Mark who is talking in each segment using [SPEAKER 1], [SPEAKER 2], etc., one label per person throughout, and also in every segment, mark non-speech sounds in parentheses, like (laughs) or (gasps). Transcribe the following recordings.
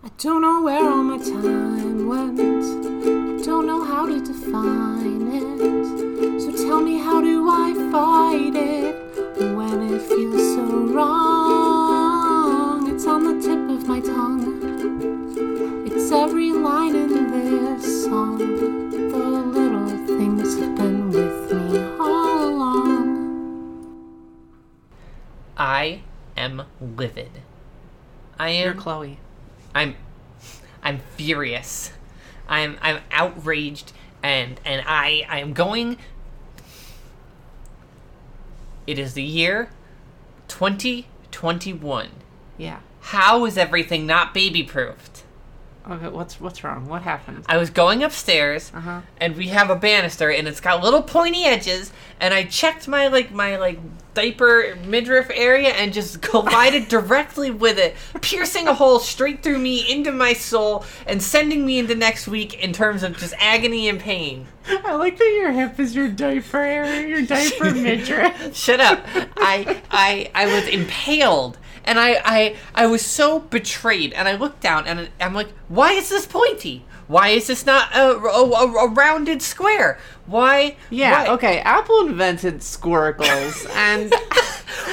[SPEAKER 1] I don't know where all my time went. I don't know how to define it. So tell me, how do I fight it when it feels so wrong? It's on the tip of my tongue. It's every line in this song. The little things have been with me all along.
[SPEAKER 2] I am livid. I
[SPEAKER 3] You're
[SPEAKER 2] am.
[SPEAKER 3] Chloe.
[SPEAKER 2] I'm. I'm furious. I'm. I'm outraged, and and I. I am going. It is the year, 2021.
[SPEAKER 3] Yeah.
[SPEAKER 2] How is everything not baby proofed?
[SPEAKER 3] Okay, what's what's wrong? What happened?
[SPEAKER 2] I was going upstairs,
[SPEAKER 3] Uh-huh.
[SPEAKER 2] and we have a banister, and it's got little pointy edges. And I checked my like my like diaper midriff area, and just (laughs) collided directly with it, piercing a hole straight through me into my soul, and sending me into next week in terms of just agony and pain.
[SPEAKER 3] I like that your hip is your diaper area, your diaper (laughs) midriff.
[SPEAKER 2] Shut up! I I I was impaled, and I I I was so betrayed. And I looked down, and I'm like, why is this pointy? Why is this not a, a, a- a rounded square? Why?
[SPEAKER 3] Yeah,
[SPEAKER 2] why-
[SPEAKER 3] okay. Apple invented squircles, (laughs) and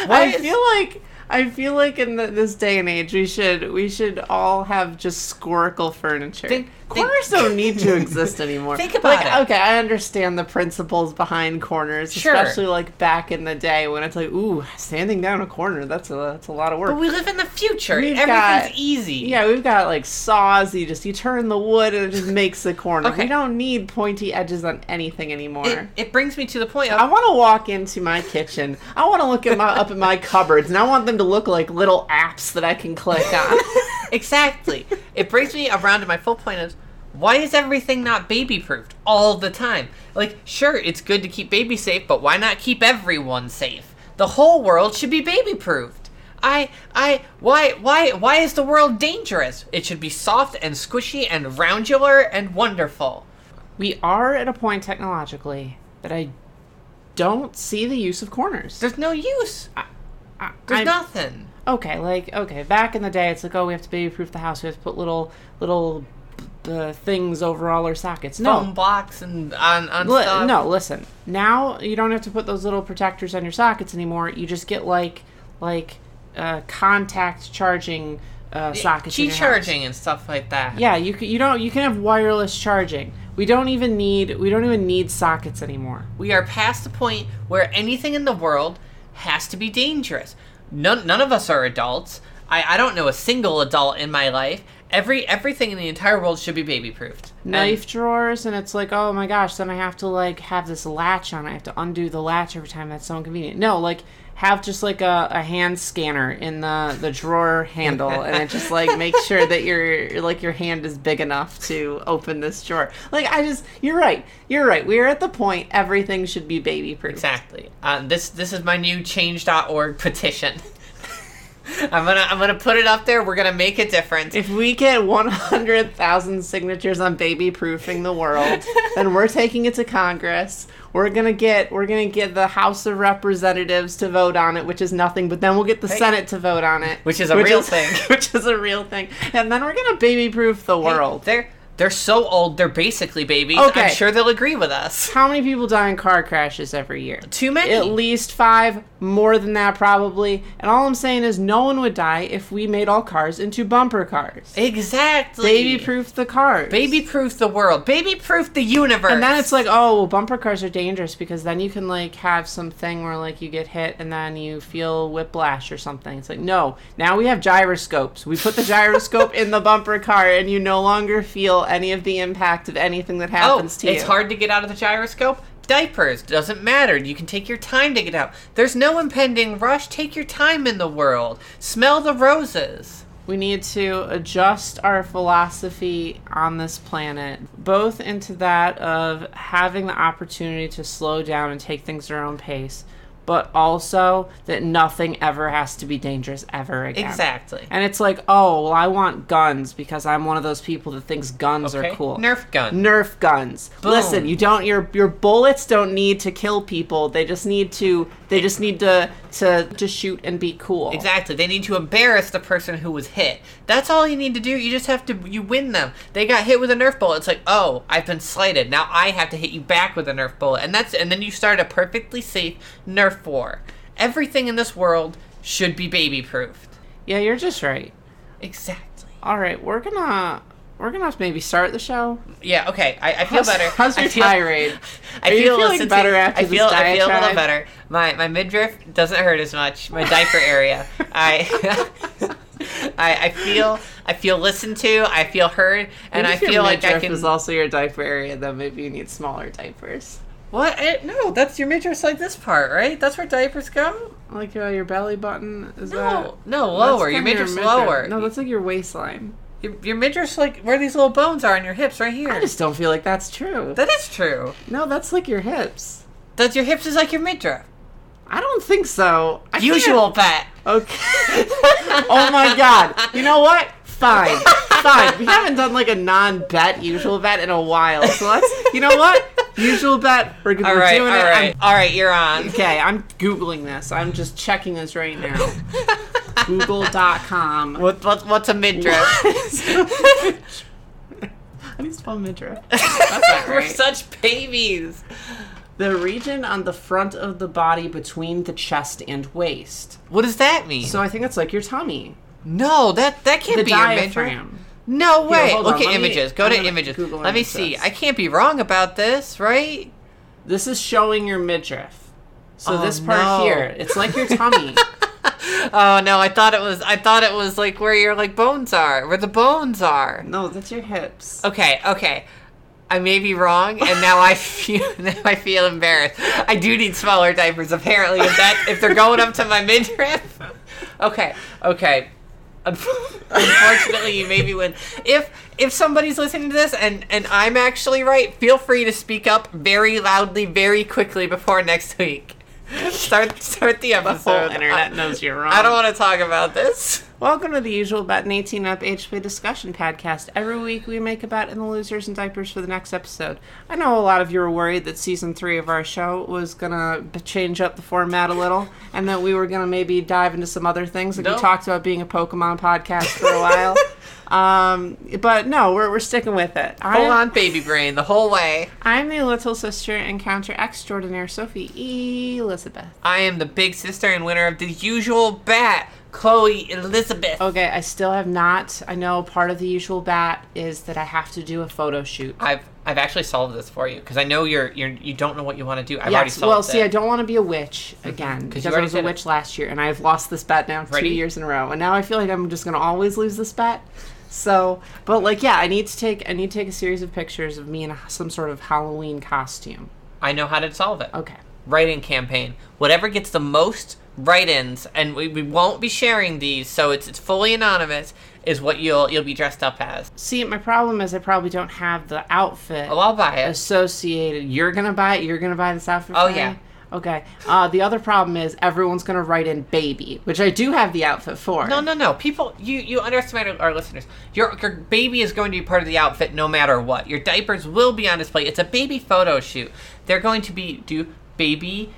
[SPEAKER 3] I
[SPEAKER 2] is-
[SPEAKER 3] feel like I feel like in the, this day and age, we should we should all have just squircle furniture.
[SPEAKER 2] Think-
[SPEAKER 3] corners
[SPEAKER 2] think-
[SPEAKER 3] don't need to exist anymore. (laughs)
[SPEAKER 2] Think about
[SPEAKER 3] like,
[SPEAKER 2] it.
[SPEAKER 3] Okay, I understand the principles behind corners,
[SPEAKER 2] Sure.
[SPEAKER 3] especially like back in the day when it's like, ooh, standing down a corner, that's a that's a lot of work.
[SPEAKER 2] But we live in the future.
[SPEAKER 3] We've
[SPEAKER 2] Everything's
[SPEAKER 3] got-
[SPEAKER 2] easy.
[SPEAKER 3] Yeah, we've got like saws. You just you turn the wood and it just (laughs) makes the corner.
[SPEAKER 2] Okay.
[SPEAKER 3] We don't need pointy edges on anything anymore.
[SPEAKER 2] It, it brings me to the point of
[SPEAKER 3] I want to walk into my kitchen. I want to look at my up at my (laughs) cupboards, and I want them to look like little apps that I can click on.
[SPEAKER 2] exactly. it brings me around to my full point of why is everything not baby proofed all the time? Like, sure, it's good to keep baby safe, but why not keep everyone safe? The whole world should be baby proofed. I, I, why, why, why is the world dangerous? It should be soft and squishy and roundular and wonderful.
[SPEAKER 3] we are at a point technologically that I don't see the use of corners.
[SPEAKER 2] There's no use.
[SPEAKER 3] I-
[SPEAKER 2] There's
[SPEAKER 3] I'm-
[SPEAKER 2] nothing.
[SPEAKER 3] Okay, like okay, back in the day, it's like oh, we have to baby-proof the house. We have to put little little uh, things over all our sockets. No,
[SPEAKER 2] Foam blocks and on, on
[SPEAKER 3] Li-
[SPEAKER 2] stuff.
[SPEAKER 3] no, listen. Now you don't have to put those little protectors on your sockets anymore. You just get like like uh, contact charging uh, sockets. in
[SPEAKER 2] Qi
[SPEAKER 3] your
[SPEAKER 2] charging
[SPEAKER 3] house.
[SPEAKER 2] and stuff like that.
[SPEAKER 3] Yeah, you can, you don't you can have wireless charging. We don't even need we don't even need sockets anymore.
[SPEAKER 2] We are past the point where anything in the world has to be dangerous. None, none of us are adults. I, I don't know a single adult in my life. Every everything in the entire world should be baby proofed.
[SPEAKER 3] Knife drawers, and it's like, oh my gosh, then I have to like have this latch on. I have to undo the latch every time. That's so inconvenient. No, like have just like a, a hand scanner in the the drawer handle, and it just like (laughs) makes sure that your like your hand is big enough to open this drawer. Like I just, you're right, you're right. We're at the point everything should be baby proof.
[SPEAKER 2] Exactly. Uh, this this is my new Change.org petition. (laughs) I'm gonna I'm gonna put it up there. We're gonna make a difference.
[SPEAKER 3] If we get 100,000 signatures on baby proofing the world, then we're taking it to Congress. We're going to get we're to get the House of Representatives to vote on it, which is nothing, but then we'll get the Senate to vote on it,
[SPEAKER 2] Which is a real thing. (laughs)
[SPEAKER 3] Which is a real thing. And then we're going to baby proof the world.
[SPEAKER 2] They're they're so old. They're basically babies.
[SPEAKER 3] Okay.
[SPEAKER 2] I'm sure they'll agree with us. (laughs)
[SPEAKER 3] How many people die in car crashes every year?
[SPEAKER 2] Too many.
[SPEAKER 3] At least five, more than that probably. And all I'm saying is no one would die if we made all cars into bumper cars.
[SPEAKER 2] exactly.
[SPEAKER 3] Baby proof the cars.
[SPEAKER 2] Baby proof the world. Baby proof the universe.
[SPEAKER 3] And then it's like, oh, well, bumper cars are dangerous because then you can like have something where like you get hit and then you feel whiplash or something. It's like, no, now we have gyroscopes. We put the gyroscope (laughs) in the bumper car and you no longer feel any of the impact of anything that
[SPEAKER 2] oh,
[SPEAKER 3] happens to you.
[SPEAKER 2] it's hard to get out of the gyroscope. Diapers doesn't matter. You can take your time to get out. There's no impending rush. Take your time in the world. Smell the roses.
[SPEAKER 3] We need to adjust our philosophy on this planet, both into that of having the opportunity to slow down and take things at our own pace, but also that nothing ever has to be dangerous ever again.
[SPEAKER 2] Exactly.
[SPEAKER 3] And it's like, oh, well, I want guns because I'm one of those people that thinks guns
[SPEAKER 2] Okay.
[SPEAKER 3] are cool.
[SPEAKER 2] Nerf guns.
[SPEAKER 3] Nerf guns.
[SPEAKER 2] Boom.
[SPEAKER 3] Listen, you don't your your bullets don't need to kill people. They just need to they just need to to to shoot and be cool.
[SPEAKER 2] Exactly. They need to embarrass the person who was hit. That's all you need to do. You just have to you win them. They got hit with a Nerf bullet. It's like, oh, I've been slighted. Now I have to hit you back with a Nerf bullet, and that's and then you start a perfectly safe Nerf war. Everything in this world should be baby proofed.
[SPEAKER 3] Yeah, you're just right.
[SPEAKER 2] Exactly.
[SPEAKER 3] All right, we're gonna we're gonna maybe start the show.
[SPEAKER 2] Yeah. Okay. I, I feel
[SPEAKER 3] How's,
[SPEAKER 2] better.
[SPEAKER 3] how's your
[SPEAKER 2] I feel,
[SPEAKER 3] tirade? (laughs)
[SPEAKER 2] I feel
[SPEAKER 3] feeling better
[SPEAKER 2] it-
[SPEAKER 3] after
[SPEAKER 2] I
[SPEAKER 3] this
[SPEAKER 2] feel I feel a little better. My my midriff doesn't hurt as much. My diaper area. I. (laughs) I, I feel I feel listened to. I feel heard, and
[SPEAKER 3] Maybe
[SPEAKER 2] I feel like I can.
[SPEAKER 3] is also your diaper area, then maybe you need smaller diapers.
[SPEAKER 2] What? Eh, no, that's your midriff's like this part, right? That's where diapers go.
[SPEAKER 3] Like uh, your belly button is
[SPEAKER 2] No,
[SPEAKER 3] that?
[SPEAKER 2] no, lower. Your midriff's
[SPEAKER 3] midriff.
[SPEAKER 2] lower.
[SPEAKER 3] No, that's like your waistline.
[SPEAKER 2] your, your midriff's like where these little bones are on your hips, right here.
[SPEAKER 3] I just don't feel like that's true.
[SPEAKER 2] That is true.
[SPEAKER 3] no, that's like your hips.
[SPEAKER 2] That's your hips is like your midriff.
[SPEAKER 3] I don't think so. I
[SPEAKER 2] Usual bet.
[SPEAKER 3] Okay. (laughs) oh my god. You know what? Fine. Fine. We haven't done like a non-bet usual bet in a while. So let's you know what? Usual bet. We're, we're
[SPEAKER 2] All right, all
[SPEAKER 3] doing it. I'm-
[SPEAKER 2] right, all right. You're on.
[SPEAKER 3] okay, I'm googling this. I'm just checking this right now. Google.com. (laughs)
[SPEAKER 2] What, what what's a midriff?
[SPEAKER 3] How do you spell midriff? That's not (laughs)
[SPEAKER 2] We're such babies.
[SPEAKER 3] The region on the front of the body between the chest and waist.
[SPEAKER 2] What does that mean?
[SPEAKER 3] So I think it's like your tummy.
[SPEAKER 2] no, that that can't
[SPEAKER 3] The
[SPEAKER 2] be your midriff. No way.
[SPEAKER 3] hold
[SPEAKER 2] Look
[SPEAKER 3] on,
[SPEAKER 2] at
[SPEAKER 3] let me-
[SPEAKER 2] images. Go
[SPEAKER 3] I'm
[SPEAKER 2] to images.
[SPEAKER 3] Google
[SPEAKER 2] Let me see. I can't be wrong about this, right?
[SPEAKER 3] This is showing your midriff. So
[SPEAKER 2] Oh,
[SPEAKER 3] this part
[SPEAKER 2] no.
[SPEAKER 3] here, it's like your tummy. (laughs)
[SPEAKER 2] Oh no, I thought it was. I thought it was like where your like bones are, where the bones are.
[SPEAKER 3] no, that's your hips.
[SPEAKER 2] Okay, okay. I may be wrong, and now I (laughs) feel now I feel embarrassed. I do need smaller diapers, apparently. If that if they're going up to my midriff. Okay, okay. Unf- (laughs) Unfortunately, you maybe win. If if somebody's listening to this and and I'm actually right, feel free to speak up very loudly, very quickly before next week. (laughs) Start start the
[SPEAKER 3] The
[SPEAKER 2] episode.
[SPEAKER 3] whole internet
[SPEAKER 2] I,
[SPEAKER 3] knows you're wrong.
[SPEAKER 2] I don't want to talk about this.
[SPEAKER 3] Welcome to the usual Bet and 18 Up Age Play Discussion Podcast. Every week we make a bet in the losers and diapers for the next episode. I know a lot of you were worried that season three of our show was gonna change up the format a little, and that we were gonna maybe dive into some other things. Like we talked about being a Pokemon podcast for a while. (laughs) Um, but no, we're, we're sticking with it.
[SPEAKER 2] Hold
[SPEAKER 3] I'm-
[SPEAKER 2] on, baby brain, the whole way.
[SPEAKER 3] I'm the little sister and counter extraordinaire Sophie Elizabeth.
[SPEAKER 2] I am the big sister and winner of the usual bat, Chloe Elizabeth.
[SPEAKER 3] Okay, I still have not. I know part of the usual bat is that I have to do a photo shoot.
[SPEAKER 2] I've I've actually solved this for you because I know you're you're you don't know what you want to do. I've already
[SPEAKER 3] Yes.
[SPEAKER 2] solved
[SPEAKER 3] Well,
[SPEAKER 2] it.
[SPEAKER 3] see, I don't want to be a witch mm-hmm. again because I was a
[SPEAKER 2] did it.
[SPEAKER 3] witch last year, and I've lost this bet now
[SPEAKER 2] Ready?
[SPEAKER 3] two years in a row, and now I feel like I'm just gonna always lose this bet. So, but like, yeah, I need to take I need to take a series of pictures of me in some sort of Halloween costume.
[SPEAKER 2] I know how to solve it.
[SPEAKER 3] Okay.
[SPEAKER 2] Write-in campaign. Whatever gets the most write-ins, and we, we won't be sharing these, so it's it's fully anonymous. Is what you'll you'll be dressed up as.
[SPEAKER 3] See, my problem is I probably don't have the outfit
[SPEAKER 2] Oh, I'll buy it.
[SPEAKER 3] associated. You're gonna buy it. You're gonna buy this outfit.
[SPEAKER 2] Oh,
[SPEAKER 3] for me?
[SPEAKER 2] yeah.
[SPEAKER 3] Okay. Uh, the other problem is everyone's gonna write in baby, which I do have the outfit for.
[SPEAKER 2] No, no, no. People, you you underestimate our listeners. Your your baby is going to be part of the outfit no matter what. Your diapers will be on display. It's a baby photo shoot. They're going to be do baby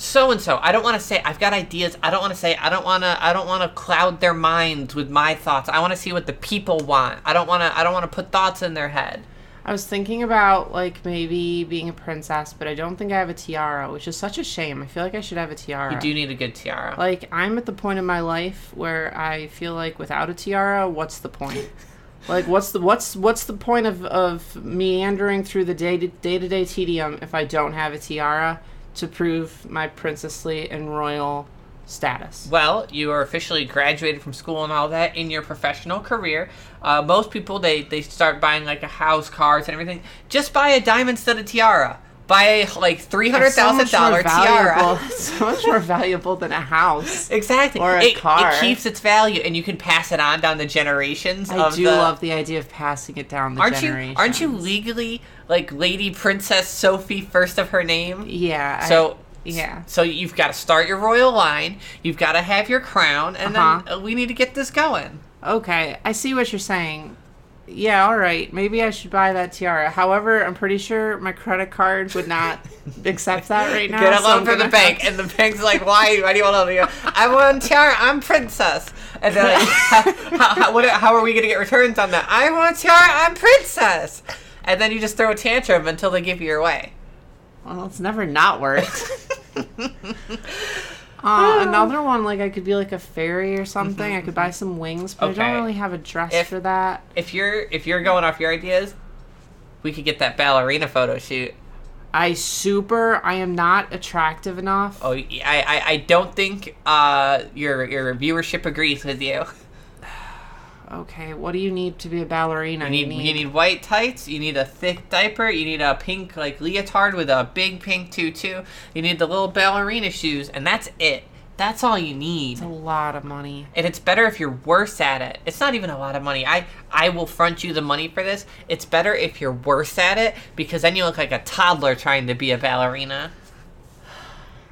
[SPEAKER 2] so and so. I don't want to say I've got ideas. I don't want to say I don't want to I don't want to cloud their minds with my thoughts. I want to see what the people want. I don't want to I don't want to put thoughts in their head.
[SPEAKER 3] I was thinking about like maybe being a princess, but I don't think I have a tiara, which is such a shame. I feel like I should have a tiara.
[SPEAKER 2] You do need a good tiara.
[SPEAKER 3] Like I'm at the point in my life where I feel like without a tiara, what's the point? (laughs) like what's the what's what's the point of of meandering through the day to day to day tedium if I don't have a tiara to prove my princessly and royal status?
[SPEAKER 2] Well, you are officially graduated from school and all that in your professional career. Uh, most people they they start buying like a house, cars, and everything. Just buy a diamond studded tiara. Buy like three hundred thousand
[SPEAKER 3] So
[SPEAKER 2] dollar tiara. (laughs)
[SPEAKER 3] so much more valuable than a house.
[SPEAKER 2] Exactly.
[SPEAKER 3] Or a
[SPEAKER 2] it,
[SPEAKER 3] car.
[SPEAKER 2] it keeps its value, and you can pass it on down the generations.
[SPEAKER 3] I do
[SPEAKER 2] the,
[SPEAKER 3] love the idea of passing it down the
[SPEAKER 2] Aren't you?
[SPEAKER 3] generations.
[SPEAKER 2] Aren't you legally like Lady Princess Sophie, first of her name?
[SPEAKER 3] Yeah. I-
[SPEAKER 2] So
[SPEAKER 3] Yeah.
[SPEAKER 2] So you've got to start your royal line. You've got to have your crown, and
[SPEAKER 3] Uh-huh.
[SPEAKER 2] then we need to get this going.
[SPEAKER 3] Okay, I see what you're saying. Yeah, all right. Maybe I should buy that tiara. However, I'm pretty sure my credit card would not accept that right (laughs) now.
[SPEAKER 2] Get a
[SPEAKER 3] so
[SPEAKER 2] loan
[SPEAKER 3] I'm
[SPEAKER 2] from the bank, and the bank's like, "Why? Why do you want a loan?" You go, I want tiara. I'm princess. And they're like, (laughs) how, how, what, how are we gonna get returns on that? I want tiara. I'm princess. And then you just throw a tantrum until they give you your way.
[SPEAKER 3] Well, it's never not worked. (laughs) Uh, another one, like I could be like a fairy or something. I could buy some wings, but I don't really have a dress
[SPEAKER 2] If-
[SPEAKER 3] for that.
[SPEAKER 2] If you're if you're going off your ideas, we could get that ballerina photo shoot.
[SPEAKER 3] I super. I am not attractive enough.
[SPEAKER 2] Oh, I I, I don't think uh your your viewership agrees with you. (laughs)
[SPEAKER 3] Okay, what do you need to be a ballerina?
[SPEAKER 2] You need you need white tights. You need a thick diaper. You need a pink like leotard with a big pink tutu. You need the little ballerina shoes, and that's it. That's all you need.
[SPEAKER 3] It's a lot of money.
[SPEAKER 2] And it's better if you're worse at it. It's not even a lot of money. I I will front you the money for this. It's better if you're worse at it because then you look like a toddler trying to be a ballerina.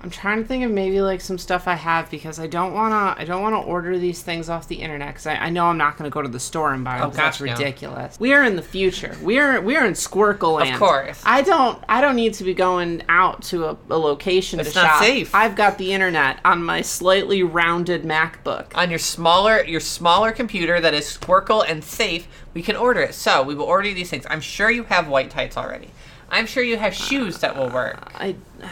[SPEAKER 3] I'm trying to think of maybe like some stuff I have because I don't wanna I don't wanna order these things off the internet because I, I know I'm not gonna go to the store and buy them.
[SPEAKER 2] Oh,
[SPEAKER 3] 'cause that's
[SPEAKER 2] gosh, no.
[SPEAKER 3] ridiculous. We are in the future. We are we are in Squircle land.
[SPEAKER 2] Of course.
[SPEAKER 3] I don't I don't need to be going out to a, a location
[SPEAKER 2] It's
[SPEAKER 3] to
[SPEAKER 2] not
[SPEAKER 3] shop.
[SPEAKER 2] safe.
[SPEAKER 3] I've got the internet on my slightly rounded MacBook.
[SPEAKER 2] on your smaller your smaller computer that is Squircle and safe, we can order it. So we will order these things. I'm sure you have white tights already. I'm sure you have shoes that will work.
[SPEAKER 3] I I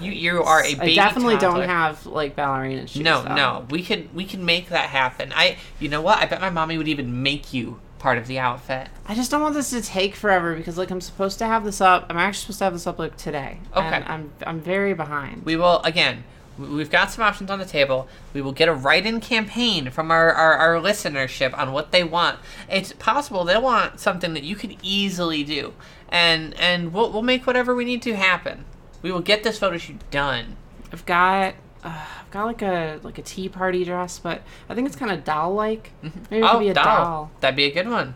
[SPEAKER 2] You you are a baby.
[SPEAKER 3] I definitely
[SPEAKER 2] toddler.
[SPEAKER 3] don't have like ballerina shoes.
[SPEAKER 2] No,
[SPEAKER 3] though.
[SPEAKER 2] no, we can we can make that happen. I you know what? I bet my mommy would even make you part of the outfit.
[SPEAKER 3] I just don't want this to take forever because like I'm supposed to have this up. I'm actually supposed to have this up like today.
[SPEAKER 2] Okay.
[SPEAKER 3] And I'm I'm very behind.
[SPEAKER 2] We will again. We've got some options on the table. We will get a write-in campaign from our, our, our listenership on what they want. It's possible they want something that you could easily do, and and we'll, we'll make whatever we need to happen. We will get this photo shoot done.
[SPEAKER 3] I've got uh, I've got like a like a tea party dress, but I think it's kind of doll like. Maybe it could be a doll.
[SPEAKER 2] That'd be a good one.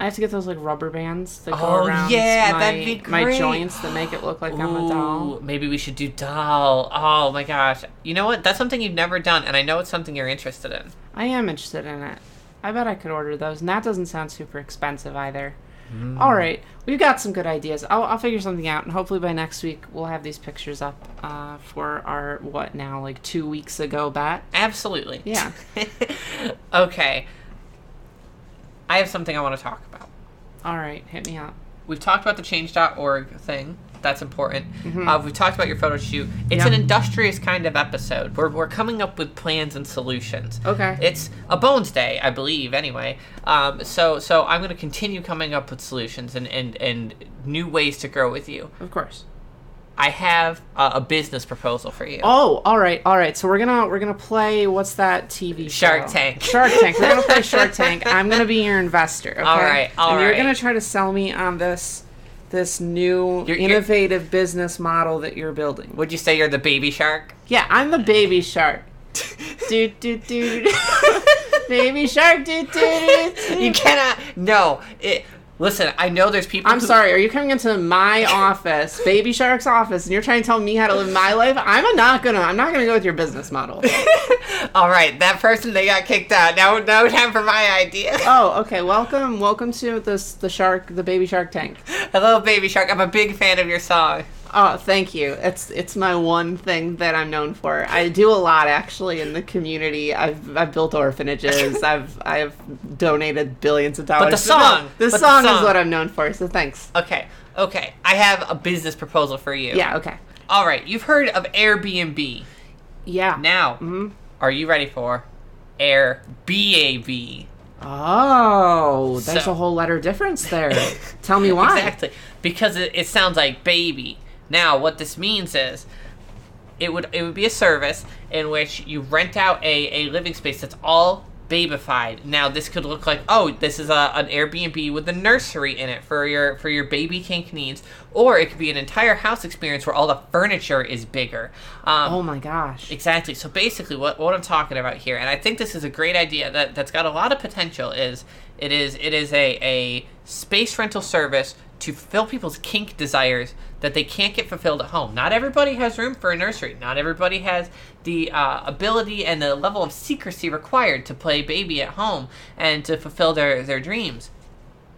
[SPEAKER 3] I have to get those like rubber bands that go
[SPEAKER 2] Oh,
[SPEAKER 3] around
[SPEAKER 2] yeah,
[SPEAKER 3] my,
[SPEAKER 2] that'd be
[SPEAKER 3] my joints that make it look like I'm a doll.
[SPEAKER 2] Maybe we should do doll. Oh my gosh. You know what? That's something you've never done, and I know it's something you're interested in.
[SPEAKER 3] I am interested in it. I bet I could order those, and that doesn't sound super expensive either.
[SPEAKER 2] Mm.
[SPEAKER 3] All right, we've got some good ideas. I'll, I'll figure something out, and hopefully by next week we'll have these pictures up uh, for our what now, like two weeks ago bat.
[SPEAKER 2] Absolutely.
[SPEAKER 3] Yeah. (laughs)
[SPEAKER 2] okay. I have something I want to talk about.
[SPEAKER 3] All right, hit me up.
[SPEAKER 2] We've talked about the change.org thing. That's important. Uh, we've talked about your photo shoot. It's
[SPEAKER 3] Mm-hmm. Yeah.
[SPEAKER 2] an industrious kind of episode. We're, we're coming up with plans and solutions.
[SPEAKER 3] Okay.
[SPEAKER 2] It's a Bones Day, I believe, anyway. Um, so so I'm going to continue coming up with solutions and, and, and new ways to grow with you.
[SPEAKER 3] Of course.
[SPEAKER 2] I have a, a business proposal for you.
[SPEAKER 3] Oh, all right, all right. So we're gonna we're gonna play what's that TV show?
[SPEAKER 2] Shark Tank.
[SPEAKER 3] Shark Tank. We're gonna play Shark (laughs) Tank. I'm gonna be your investor. Okay?
[SPEAKER 2] All right, all
[SPEAKER 3] and you're gonna try to sell me on this this new
[SPEAKER 2] You're- you're-
[SPEAKER 3] innovative business model that you're building.
[SPEAKER 2] Would you say you're the baby shark?
[SPEAKER 3] Yeah, I'm the baby shark. do do do. (laughs) baby shark. Do do do. do.
[SPEAKER 2] You cannot. No. It, listen, I know there's people.
[SPEAKER 3] I'm
[SPEAKER 2] who-
[SPEAKER 3] sorry. Are you coming into my (laughs) office, Baby Shark's office, and you're trying to tell me how to live my life? I'm not gonna. I'm not gonna go with your business model. (laughs)
[SPEAKER 2] All right, that person they got kicked out. Now, now time for my idea. (laughs)
[SPEAKER 3] Oh, okay. Welcome, welcome to this the shark, the baby shark tank.
[SPEAKER 2] Hello, baby shark. I'm a big fan of your song.
[SPEAKER 3] Oh, thank you. It's it's my one thing that I'm known for. I do a lot actually in the community. I've I've built orphanages. (laughs) I've I've donated billions of dollars. But the
[SPEAKER 2] song-
[SPEAKER 3] the
[SPEAKER 2] but the
[SPEAKER 3] song
[SPEAKER 2] song.
[SPEAKER 3] is what I'm known for. So thanks.
[SPEAKER 2] Okay, okay. I have a business proposal for you.
[SPEAKER 3] Yeah. Okay.
[SPEAKER 2] All right. You've heard of Airbnb.
[SPEAKER 3] Yeah.
[SPEAKER 2] Now,
[SPEAKER 3] Mm-hmm.
[SPEAKER 2] are you ready for AirBAB?
[SPEAKER 3] Oh, there's
[SPEAKER 2] So-
[SPEAKER 3] a whole letter difference there. (laughs) Tell me why.
[SPEAKER 2] Exactly. Because it, it sounds like baby. Now, what this means is it would it would be a service in which you rent out a, a living space that's all babyfied. Now, this could look like oh, this is a, an Airbnb with a nursery in it for your for your baby kink needs, or it could be an entire house experience where all the furniture is bigger. Um,
[SPEAKER 3] Oh my gosh.
[SPEAKER 2] Exactly. So basically, what, what I'm talking about here, and I think this is a great idea that that's got a lot of potential, is it is it is a a space rental service to fulfill people's kink desires that they can't get fulfilled at home. Not everybody has room for a nursery. Not everybody has the uh, ability and the level of secrecy required to play baby at home and to fulfill their, their dreams.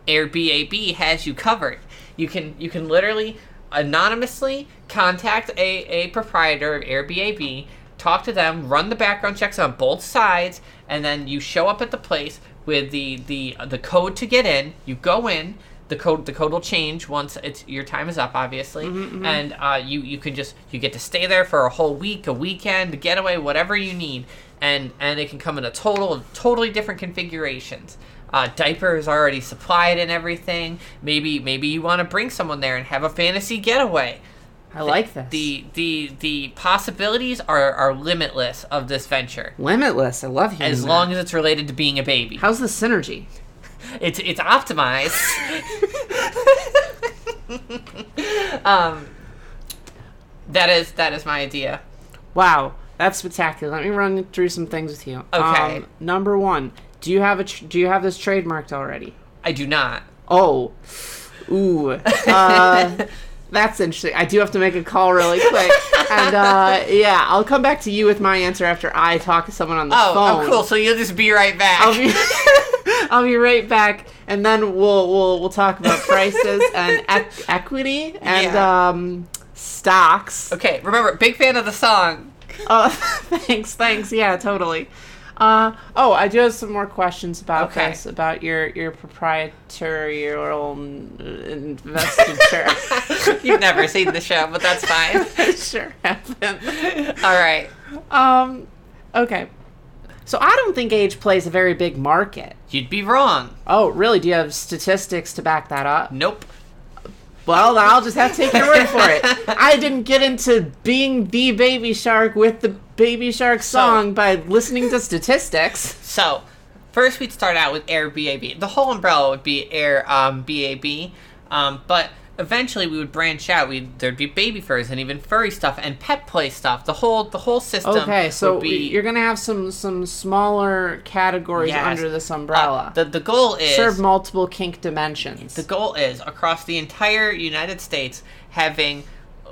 [SPEAKER 2] AirBAB has you covered. You can you can literally anonymously contact a, a proprietor of AirBAB, talk to them, run the background checks on both sides, and then you show up at the place with the the the code to get in. You go in. The code the code will change once it's your time is up, obviously, and uh, you you can just you get to stay there for a whole week, a weekend, a getaway, whatever you need, and and it can come in a total of totally different configurations. Uh, diapers already supplied and everything. Maybe maybe you want to bring someone there and have a fantasy getaway.
[SPEAKER 3] I like this.
[SPEAKER 2] The the the possibilities are are limitless of this venture
[SPEAKER 3] Limitless. I love hearing
[SPEAKER 2] as long as it's related to being a baby.
[SPEAKER 3] How's the synergy?
[SPEAKER 2] It's it's optimized. (laughs) um, that is that is my idea.
[SPEAKER 3] Wow, that's spectacular. Let me run through some things with you.
[SPEAKER 2] Okay.
[SPEAKER 3] Um, number one, do you have a tr- do you have this trademarked already?
[SPEAKER 2] I do not.
[SPEAKER 3] Oh, ooh, uh, (laughs) that's interesting. I do have to make a call really quick, and uh, yeah, I'll come back to you with my answer after I talk to someone on the
[SPEAKER 2] Oh,
[SPEAKER 3] phone.
[SPEAKER 2] oh, cool. So you'll just be right back. (laughs) (laughs)
[SPEAKER 3] I'll be, right back, and then we'll we'll we'll talk about (laughs) prices and ec- equity and
[SPEAKER 2] Yeah.
[SPEAKER 3] um, stocks.
[SPEAKER 2] okay. Remember, big fan of the song.
[SPEAKER 3] Oh, (laughs) thanks, thanks. Yeah, totally. Uh, oh, I do have some more questions about
[SPEAKER 2] Okay.
[SPEAKER 3] this, about your your proprietarial investiture.
[SPEAKER 2] You've never seen the show, but that's fine.
[SPEAKER 3] sure haven't.
[SPEAKER 2] All right.
[SPEAKER 3] Um, okay. So I don't think age plays a very big market.
[SPEAKER 2] You'd be wrong.
[SPEAKER 3] Oh, really? Do you have statistics to back that up?
[SPEAKER 2] Nope.
[SPEAKER 3] Well, I'll just have to take your word for it. (laughs) I didn't get into being the baby shark with the baby shark song by listening to statistics.
[SPEAKER 2] So, first we'd start out with Air BAB. The whole umbrella would be Air um, BAB, um, but eventually we would branch out. We there'd be baby furs and even furry stuff and pet play stuff. The whole the whole system.
[SPEAKER 3] Okay, so
[SPEAKER 2] would be,
[SPEAKER 3] you're gonna have some some smaller categories
[SPEAKER 2] Yes.
[SPEAKER 3] under this
[SPEAKER 2] uh,
[SPEAKER 3] umbrella.
[SPEAKER 2] the the goal is
[SPEAKER 3] Serve multiple kink dimensions.
[SPEAKER 2] The goal is across the entire United States having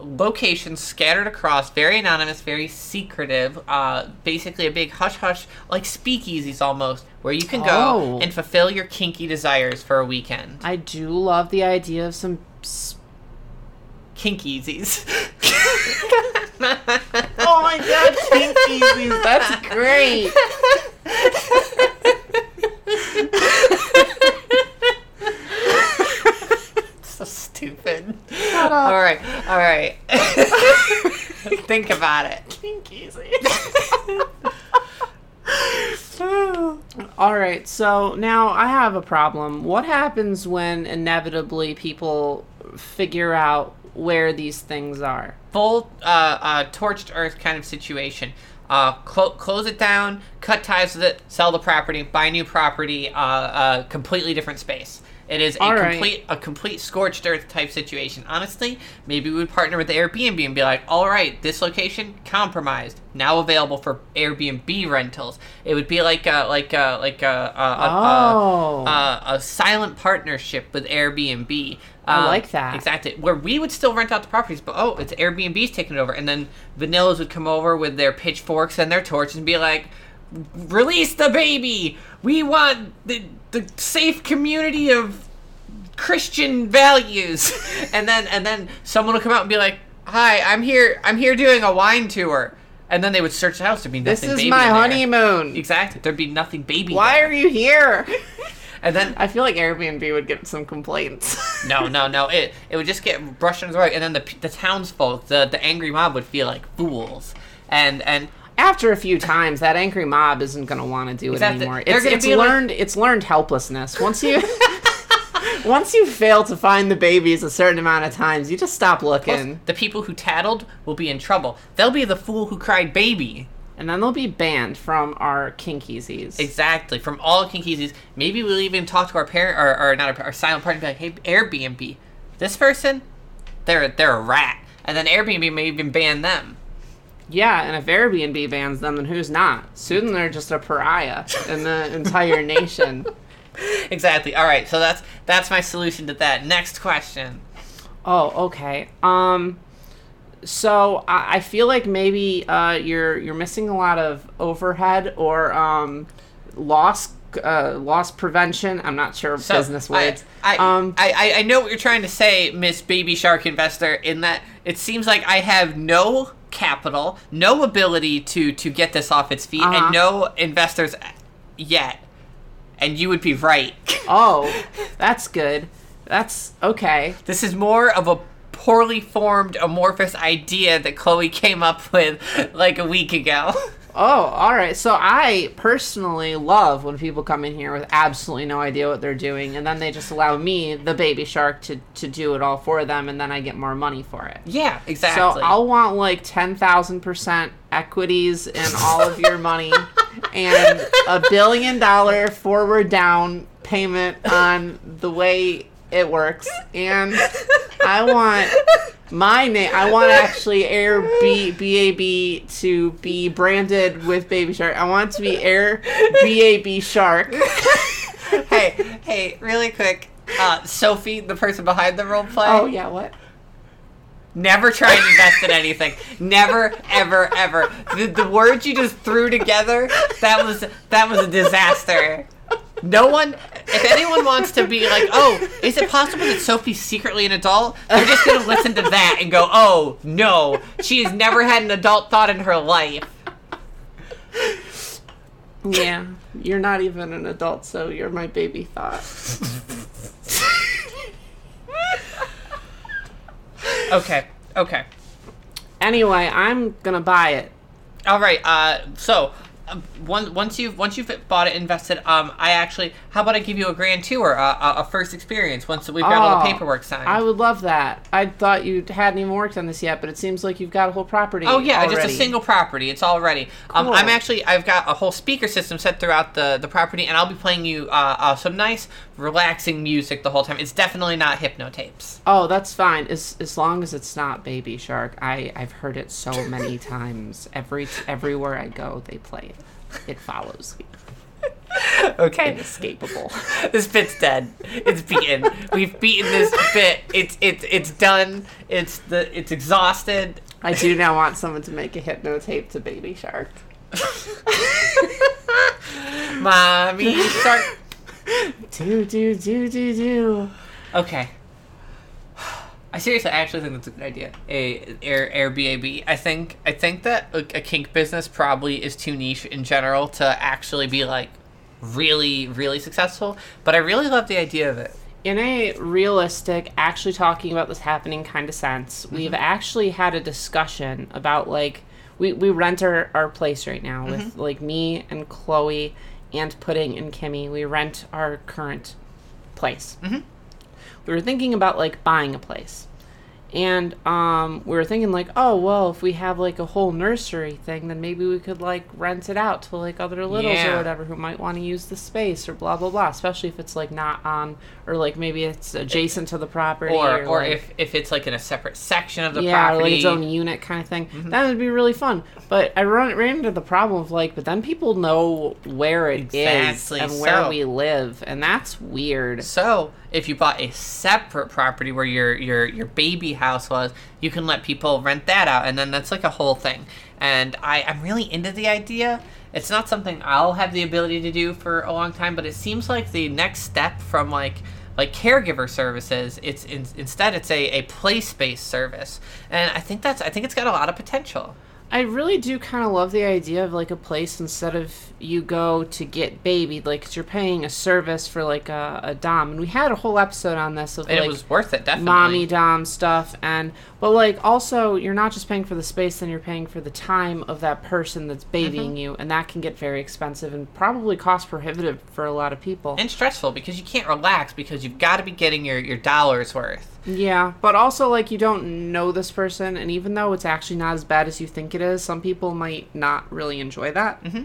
[SPEAKER 2] locations scattered across, very anonymous, very secretive, uh, basically a big hush hush, like speakeasies almost, where you can go
[SPEAKER 3] Oh.
[SPEAKER 2] and fulfill your kinky desires for a weekend.
[SPEAKER 3] I do love the idea of some. S-
[SPEAKER 2] Kinkeasies. (laughs)
[SPEAKER 3] Oh my god, kinkies! That's great. (laughs)
[SPEAKER 2] so stupid. All right, all right. (laughs) Think about it.
[SPEAKER 3] Kinkies. All right, so now I have a problem. What happens when inevitably people figure out where these things are?
[SPEAKER 2] full uh, uh, torched earth kind of situation. Uh, clo- close it down, cut ties with it, sell the property, buy new property, uh, uh, completely different space. It is a
[SPEAKER 3] All right.
[SPEAKER 2] complete a complete scorched earth type situation. Honestly, maybe we would partner with Airbnb and be like, all right, this location compromised, now available for Airbnb rentals. It would be like a, like a, like a, a, a, a-
[SPEAKER 3] Oh.
[SPEAKER 2] a, a silent partnership with Airbnb.
[SPEAKER 3] I
[SPEAKER 2] Um,
[SPEAKER 3] like that.
[SPEAKER 2] Exactly. Where we would still rent out the properties, but oh, it's Airbnb's taking it over. And then Vanillas would come over with their pitchforks and their torches and be like, release the baby! We want the, the safe community of Christian values. (laughs) and then and then someone would come out and be like, Hi, I'm here I'm here doing a wine tour. And then they would search the house. There'd be nothing.
[SPEAKER 3] This
[SPEAKER 2] is
[SPEAKER 3] my honeymoon.
[SPEAKER 2] Exactly. There'd be nothing baby.
[SPEAKER 3] Why
[SPEAKER 2] there.
[SPEAKER 3] are you here? (laughs)
[SPEAKER 2] And then
[SPEAKER 3] I feel like Airbnb would get some complaints.
[SPEAKER 2] No, (laughs) no, no. It it would just get brushed under the rug, and then the the townsfolk, the the angry mob, would feel like fools. And and
[SPEAKER 3] After a few times, that angry mob isn't going to want to do it
[SPEAKER 2] Exactly.
[SPEAKER 3] anymore.
[SPEAKER 2] They're
[SPEAKER 3] It's, it's
[SPEAKER 2] be like-
[SPEAKER 3] learned. it's learned helplessness. Once you. (laughs) Once you fail to find the babies a certain amount of times, you just stop looking.
[SPEAKER 2] the people who tattled will be in trouble. They'll be the fool who cried baby.
[SPEAKER 3] And then they'll be banned from our kinkeasies.
[SPEAKER 2] Exactly. From all kinkies. Maybe we'll even talk to our parent or, or not our, our silent partner and be like, hey, Airbnb, this person, they're they're a rat. And then Airbnb may even ban them.
[SPEAKER 3] Yeah, and if Airbnb bans them, then who's not? Soon they're just a pariah in the (laughs) entire nation.
[SPEAKER 2] exactly. All right. So that's that's my solution to that. Next question.
[SPEAKER 3] Oh, okay. Um, so I, I feel like maybe uh, you're you're missing a lot of overhead or um, loss uh, loss prevention. I'm not sure
[SPEAKER 2] So,
[SPEAKER 3] business words.
[SPEAKER 2] I, I,
[SPEAKER 3] um,
[SPEAKER 2] I, I, I know what you're trying to say, Miss Baby Shark Investor, in that it seems like I have no capital, no ability to to get this off its feet,
[SPEAKER 3] Uh-huh.
[SPEAKER 2] and no investors yet. And you would be right.
[SPEAKER 3] oh, (laughs) that's good. That's okay.
[SPEAKER 2] This is more of a poorly formed amorphous idea that Chloe came up with like a week ago.
[SPEAKER 3] Oh, all right. So I personally love when people come in here with absolutely no idea what they're doing, and then they just allow me, the baby shark, to to do it all for them, and then I get more money for it.
[SPEAKER 2] yeah, exactly. So.
[SPEAKER 3] I'll want like ten thousand percent equities in all of your money, (laughs) and a billion dollar forward down payment on the way it works, and I want my name. I want actually Air B B A B to be branded with Baby Shark. I want it to be Air B A B Shark. (laughs)
[SPEAKER 2] hey, hey, really quick. Uh, Sophie, the person behind the role play.
[SPEAKER 3] Oh yeah, what?
[SPEAKER 2] Never try and invest in anything. Never, ever, ever. The, the words you just threw together, that was that was a disaster. No one, if anyone wants to be like, oh, is it possible that Sophie's secretly an adult? They're just gonna listen to that and go, oh no, she has never had an adult thought in her life.
[SPEAKER 3] Yeah, you're not even an adult, so you're my baby thought.
[SPEAKER 2] Okay, okay.
[SPEAKER 3] Anyway, I'm gonna buy it.
[SPEAKER 2] All right. Uh, so once once you've once you've bought it, invested, um, I actually, how about I give you a grand tour, uh, a, a first experience once we've got all the
[SPEAKER 3] Oh,
[SPEAKER 2] paperwork signed.
[SPEAKER 3] I would love that. I thought you hadn't even worked on this yet, but it seems like you've got a whole property.
[SPEAKER 2] Oh yeah, just a single property. It's all ready. Um, I'm actually I've got a whole speaker system set throughout the the property, and I'll be playing you uh, uh, some nice, relaxing music the whole time. It's definitely not hypno tapes.
[SPEAKER 3] Oh, that's fine. As as long as it's not Baby Shark. I I've heard it so many (laughs) times. Every everywhere I go, they play it. It follows me. (laughs)
[SPEAKER 2] Okay,
[SPEAKER 3] Inescapable. (laughs)
[SPEAKER 2] this bit's dead. It's beaten. We've beaten this bit. It's it's it's done. It's the it's exhausted.
[SPEAKER 3] I do now want someone to make a hypno tape to Baby Shark.
[SPEAKER 2] Mommy shark.
[SPEAKER 3] Do do do do do.
[SPEAKER 2] Okay. I seriously, I actually think that's a good idea. A Air Airbnb. I think I think that a, a kink business probably is too niche in general to actually be like really really successful. But I really love the idea of it.
[SPEAKER 3] in a realistic, actually talking about this happening kind of sense, mm-hmm. we've actually had a discussion about like we, we rent our, our place right now mm-hmm. with like me and Chloe and Pudding and Kimmy. We rent our current place. Mm-hmm. We were thinking about like buying a place. And um, we were thinking like, oh well, if we have like a whole nursery thing, then maybe we could like rent it out to like other littles
[SPEAKER 2] Yeah.
[SPEAKER 3] or whatever who might want to use the space or blah blah blah. Especially if it's like not on or like maybe it's adjacent to the property
[SPEAKER 2] Or
[SPEAKER 3] or,
[SPEAKER 2] or
[SPEAKER 3] like,
[SPEAKER 2] if if it's like in a separate section of the
[SPEAKER 3] yeah,
[SPEAKER 2] property. Mm-hmm.
[SPEAKER 3] like its own unit kind of thing. That would be really fun. But I run ran into the problem of like, but then people know where it is
[SPEAKER 2] Exactly,
[SPEAKER 3] and where
[SPEAKER 2] so-
[SPEAKER 3] we live, and that's weird.
[SPEAKER 2] So, if you bought a separate property where your your your baby house was, you can let people rent that out, and then that's like a whole thing. And I I'm really into the idea. It's not something I'll have the ability to do for a long time, but it seems like the next step from like like caregiver services. It's in, instead it's a a place based service, and I think that's I think it's got a lot of potential.
[SPEAKER 3] I really do kind of love the idea of like a place instead of you go to get babied, like you're paying a service for like a, a dom, and we had a whole episode on this of
[SPEAKER 2] And
[SPEAKER 3] like
[SPEAKER 2] it was worth it, definitely.
[SPEAKER 3] mommy dom stuff, and but like also you're not just paying for the space, then you're paying for the time of that person that's babying you, and that can get very expensive and probably cost prohibitive for a lot of people.
[SPEAKER 2] and stressful because you can't relax because you've got to be getting your your dollars worth.
[SPEAKER 3] Yeah, but also like you don't know this person, and even though it's actually not as bad as you think it is, some people might not really enjoy that. Mm-hmm.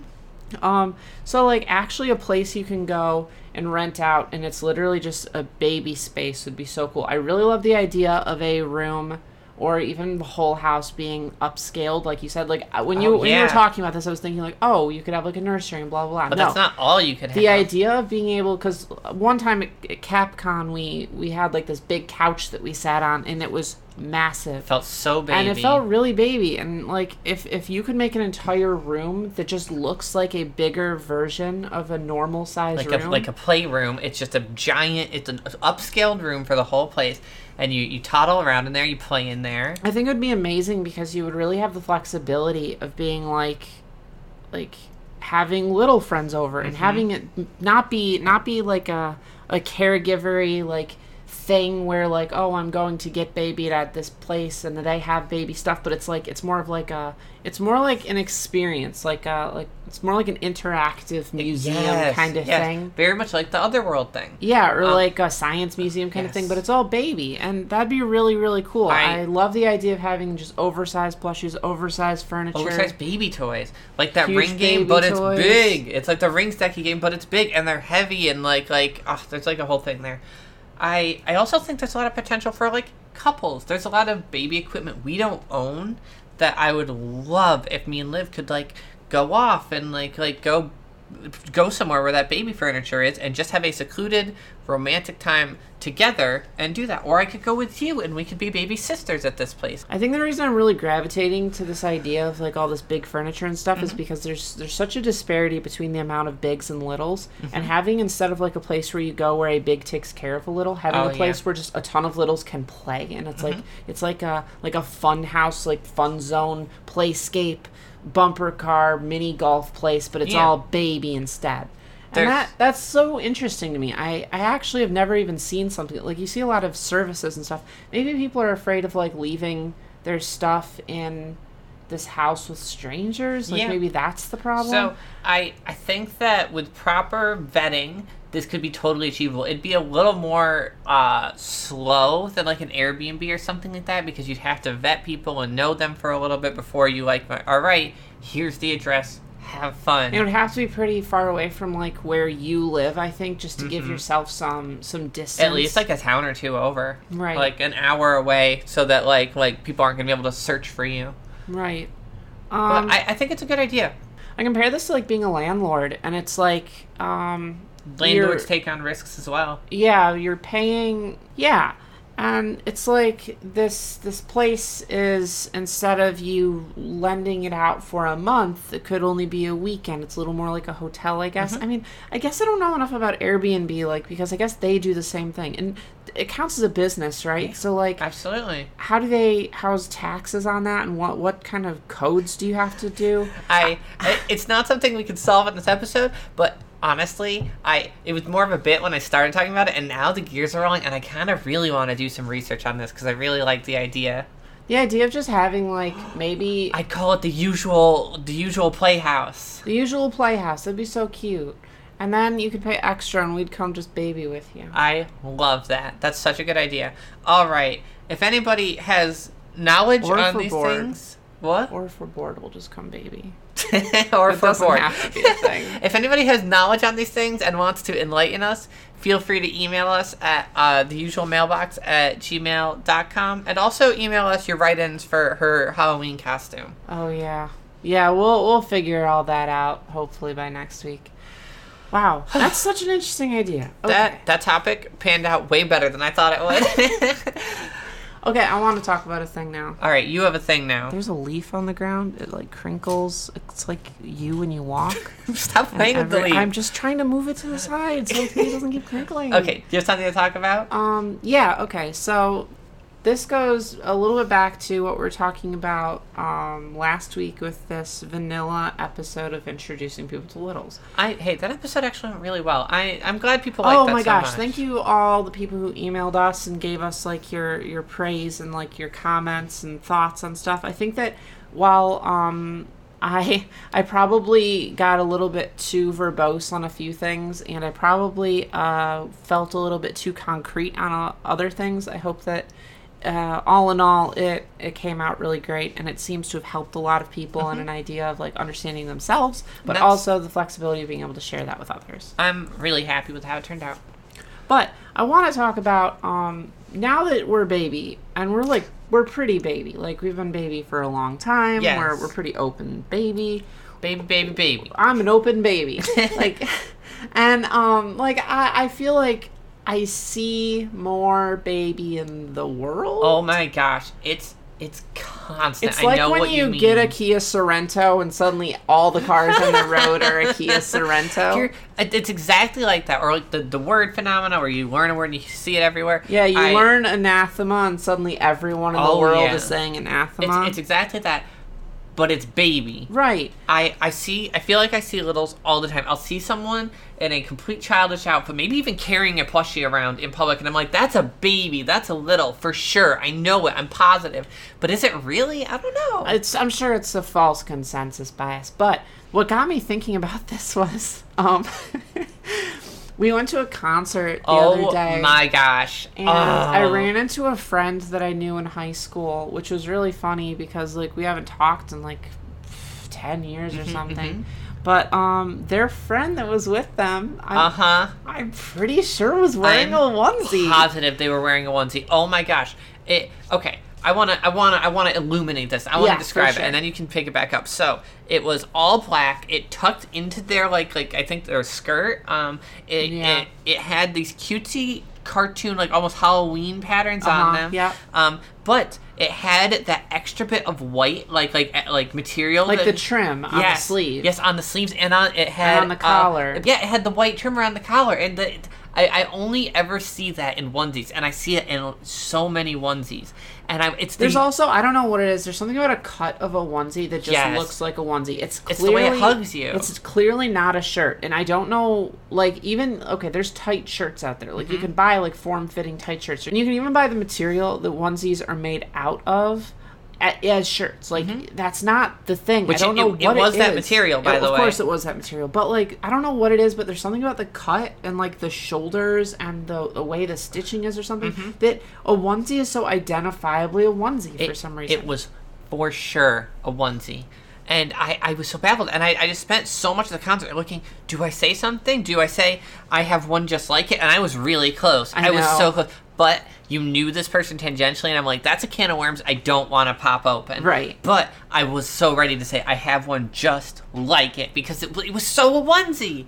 [SPEAKER 3] Um, so like actually a place you can go and rent out, and it's literally just a baby space would be so cool. I really love the idea of a room or even the whole house being upscaled, like you said. Like uh, when you
[SPEAKER 2] Oh,
[SPEAKER 3] when you were talking about this, I was thinking like, oh, you could have like a nursery and blah blah blah.
[SPEAKER 2] But
[SPEAKER 3] no,
[SPEAKER 2] that's not all you could have.
[SPEAKER 3] the idea of being able because one time at, at capcom we we had like this big couch that we sat on and it was massive
[SPEAKER 2] felt so baby.
[SPEAKER 3] and it felt really baby and like if if you could make an entire room that just looks like a bigger version of a normal size
[SPEAKER 2] like
[SPEAKER 3] room
[SPEAKER 2] a like a playroom. It's just a giant. It's an upscaled room for the whole place, and you you toddle around in there. You play in there.
[SPEAKER 3] I think it would be amazing because you would really have the flexibility of being like, like having little friends over and mm-hmm. having it not be not be like a a caregivery like thing where like oh I'm going to get babied at this place and they have baby stuff, but it's like it's more of like a it's more like an experience like a like it's more like an interactive museum
[SPEAKER 2] Yes,
[SPEAKER 3] kind of
[SPEAKER 2] yes.
[SPEAKER 3] thing.
[SPEAKER 2] Very much like the Otherworld thing.
[SPEAKER 3] Yeah, or
[SPEAKER 2] Um,
[SPEAKER 3] like a science museum kind of thing, but it's all baby, and that'd be really, really cool.
[SPEAKER 2] I-
[SPEAKER 3] I, love the idea of having just oversized plushies, oversized furniture.
[SPEAKER 2] Oversized baby toys, like that ring game, but it's big. It's like the ring stacky game, but it's big and they're heavy and like like oh, there's like a whole thing there. I I also think there's a lot of potential for like couples. There's a lot of baby equipment we don't own that I would love if me and Liv could like go off and like like go go somewhere where that baby furniture is and just have a secluded romantic time together and do that or i could go with you and we could be baby sisters at this place
[SPEAKER 3] I think the reason I'm really gravitating to this idea of like all this big furniture and stuff is
[SPEAKER 2] Mm-hmm.
[SPEAKER 3] because there's there's such a disparity between the amount of bigs and littles,
[SPEAKER 2] Mm-hmm.
[SPEAKER 3] and having instead of like a place where you go where a big takes care of a little, having
[SPEAKER 2] Oh,
[SPEAKER 3] a place
[SPEAKER 2] yeah.
[SPEAKER 3] where just a ton of littles can play, and it's like
[SPEAKER 2] Mm-hmm.
[SPEAKER 3] it's like a like a fun house, like fun zone, playscape, bumper car, mini golf place, but it's
[SPEAKER 2] Yeah.
[SPEAKER 3] all baby instead. And that that's so interesting to me. I, I actually have never even seen something like you see a lot of services and stuff. Maybe people are afraid of like leaving their stuff in this house with strangers. Like
[SPEAKER 2] Yeah.
[SPEAKER 3] maybe that's the problem.
[SPEAKER 2] So I I think that with proper vetting, this could be totally achievable. It'd be a little more uh, slow than like an Airbnb or something like that because you'd have to vet people and know them for a little bit before you like. All right, here's the address. Have fun.
[SPEAKER 3] it would have to be pretty far away from like where you live, I think, just to give yourself some some distance.
[SPEAKER 2] Mm-hmm. At least like a town or two over,
[SPEAKER 3] Right.
[SPEAKER 2] Like an hour away, so that like like people aren't gonna be able to search for you.
[SPEAKER 3] right. Um, I,
[SPEAKER 2] I, I think it's a good idea.
[SPEAKER 3] I compare this to like being a landlord, and it's like um,
[SPEAKER 2] Landlords take on risks as well.
[SPEAKER 3] yeah you're paying yeah and it's like this this place is instead of you lending it out for a month it could only be a weekend. It's a little more like a hotel i guess. Mm-hmm. I mean i guess i don't know enough about airbnb like because i guess they do the same thing. And it counts as a business right? So like
[SPEAKER 2] Absolutely.
[SPEAKER 3] how do they how's taxes on that? And what what kind of codes do you have to do?
[SPEAKER 2] I, I it's not something we could solve in this episode, but honestly, I it was more of a bit when I started talking about it, and now the gears are rolling, and I kind of really want to do some research on this because I really like the idea.
[SPEAKER 3] the idea of just having like maybe
[SPEAKER 2] I'd call it the usual the usual playhouse.
[SPEAKER 3] The usual playhouse. That'd be so cute. And then you could pay extra and we'd come just baby with you.
[SPEAKER 2] I love that. That's such a good idea. All right, if anybody has knowledge
[SPEAKER 3] Or
[SPEAKER 2] on these things, what
[SPEAKER 3] Or if we're bored, we'll just come baby. (laughs)
[SPEAKER 2] or
[SPEAKER 3] It
[SPEAKER 2] for board.
[SPEAKER 3] have to be a thing. (laughs)
[SPEAKER 2] if anybody has knowledge on these things and wants to enlighten us, feel free to email us at uh, the usual mailbox at gmail.com and also email us your write-ins for her Halloween costume.
[SPEAKER 3] Oh yeah. Yeah, we'll we'll figure all that out hopefully by next week. Wow, (sighs) that's such an interesting idea. Okay.
[SPEAKER 2] That that topic panned out way better than I thought it would. (laughs)
[SPEAKER 3] Okay, I want to talk about a thing now.
[SPEAKER 2] All right, you have a thing now.
[SPEAKER 3] There's a leaf on the ground. It like crinkles. It's like you when you walk. (laughs)
[SPEAKER 2] Stop playing with the
[SPEAKER 3] Every-
[SPEAKER 2] leaf.
[SPEAKER 3] I'm just trying to move it to the side so it doesn't keep crinkling. (laughs)
[SPEAKER 2] Okay, do you have something to talk about?
[SPEAKER 3] Um, yeah, okay. So this goes a little bit back to what we were talking about um, last week with this vanilla episode of introducing people to littles.
[SPEAKER 2] I hey, that episode actually went really well. I I'm glad people like
[SPEAKER 3] oh my
[SPEAKER 2] so
[SPEAKER 3] gosh,
[SPEAKER 2] much.
[SPEAKER 3] thank you all the people who emailed us and gave us like your your praise and like your comments and thoughts on stuff. I think that while um I I probably got a little bit too verbose on a few things, and I probably uh, felt a little bit too concrete on uh, other things. I hope that uh, all in all, it it came out really great, and it seems to have helped a lot of people and an idea of like understanding themselves, but
[SPEAKER 2] That's-
[SPEAKER 3] also the flexibility of being able to share that with others.
[SPEAKER 2] I'm really happy with how it turned out.
[SPEAKER 3] But I want to talk about um, now that we're baby and we're like we're pretty baby, like we've been baby for a long time.
[SPEAKER 2] Yes.
[SPEAKER 3] We're we're pretty open baby.
[SPEAKER 2] Baby, baby, baby.
[SPEAKER 3] I'm an open baby. (laughs) like and um like I, I feel like I see more baby in the world.
[SPEAKER 2] Oh my gosh, it's it's constant.
[SPEAKER 3] It's
[SPEAKER 2] I
[SPEAKER 3] like
[SPEAKER 2] know
[SPEAKER 3] when
[SPEAKER 2] what
[SPEAKER 3] you,
[SPEAKER 2] mean.
[SPEAKER 3] get a Kia Sorento and suddenly all the cars on the road are a (laughs) Kia Sorento.
[SPEAKER 2] You're- it's exactly like that, or like the, the word phenomena, where you learn a word and you see it everywhere.
[SPEAKER 3] yeah, you
[SPEAKER 2] I-
[SPEAKER 3] learn anathema and suddenly everyone in the
[SPEAKER 2] Oh,
[SPEAKER 3] world
[SPEAKER 2] yeah.
[SPEAKER 3] is saying
[SPEAKER 2] It's,
[SPEAKER 3] anathema.
[SPEAKER 2] it's exactly that, but it's baby.
[SPEAKER 3] right.
[SPEAKER 2] I, I see I feel like I see littles all the time. I'll see someone in a complete childish outfit, maybe even carrying a plushie around in public, and I'm like, that's a baby, that's a little for sure. I know it, I'm positive. But is it really? I don't know.
[SPEAKER 3] It's I'm sure it's a false consensus bias, but what got me thinking about (laughs) this was um (laughs) we went to a concert the
[SPEAKER 2] oh
[SPEAKER 3] other day.
[SPEAKER 2] my gosh.
[SPEAKER 3] And I
[SPEAKER 2] Oh.
[SPEAKER 3] ran into a friend that I knew in high school, which was really funny because like we haven't talked in like 10 years
[SPEAKER 2] Mm-hmm,
[SPEAKER 3] or something. But um their friend that was with them, I,
[SPEAKER 2] Uh huh.
[SPEAKER 3] I'm pretty sure was wearing
[SPEAKER 2] I'm
[SPEAKER 3] a onesie.
[SPEAKER 2] Positive they were wearing a onesie. Oh my gosh. It okay. I wanna I wanna I wanna illuminate this. I wanna
[SPEAKER 3] Yeah,
[SPEAKER 2] describe
[SPEAKER 3] sure.
[SPEAKER 2] it and then you can pick it back up. So it was all black. It tucked into their like like I think their skirt. Um it
[SPEAKER 3] Yeah.
[SPEAKER 2] it, it had these cutesy cartoon like almost Halloween patterns
[SPEAKER 3] Uh-huh,
[SPEAKER 2] on them.
[SPEAKER 3] yeah.
[SPEAKER 2] Um but it had that extra bit of white like like eh, like material
[SPEAKER 3] like
[SPEAKER 2] that-
[SPEAKER 3] the trim on the
[SPEAKER 2] yes,
[SPEAKER 3] sleeve.
[SPEAKER 2] Yes, on the sleeves and on it had
[SPEAKER 3] on the
[SPEAKER 2] uh,
[SPEAKER 3] collar.
[SPEAKER 2] yeah, it had the white trim around the collar, and the, I, I only ever see that in onesies, and I see it in so many onesies, and I it's
[SPEAKER 3] There's also I don't know what it is. There's something about a cut of a onesie that just
[SPEAKER 2] Yes.
[SPEAKER 3] looks like a onesie. It's
[SPEAKER 2] It's the way it hugs you.
[SPEAKER 3] It's clearly not a shirt, and I don't know. Like even okay, there's tight shirts out there.
[SPEAKER 2] Mm-hmm.
[SPEAKER 3] Like you can buy like form fitting tight shirts, and you can even buy the material that onesies are made out of. As shirts, like that's not the thing.
[SPEAKER 2] Mm-hmm. Which
[SPEAKER 3] I don't
[SPEAKER 2] it-
[SPEAKER 3] know
[SPEAKER 2] it
[SPEAKER 3] what
[SPEAKER 2] was that
[SPEAKER 3] is.
[SPEAKER 2] material, by
[SPEAKER 3] It-
[SPEAKER 2] the
[SPEAKER 3] Of
[SPEAKER 2] way.
[SPEAKER 3] Of course, it was that material, but like I don't know what it is. But there's something about the cut and like the shoulders and the, the way the stitching is, or something that a onesie is so identifiably a onesie for
[SPEAKER 2] Mm-hmm.
[SPEAKER 3] some reason.
[SPEAKER 2] it was for sure a onesie. And I, I was so baffled, and I, I just spent so much of the concert looking. Do I say something? Do I say I have one just like it? And I was really close.
[SPEAKER 3] I
[SPEAKER 2] was
[SPEAKER 3] know.
[SPEAKER 2] so close. But you knew this person tangentially, and I'm like, that's a can of worms I don't want to pop open.
[SPEAKER 3] Right.
[SPEAKER 2] But I was so ready to say I have one just like it because it, it was so a onesie.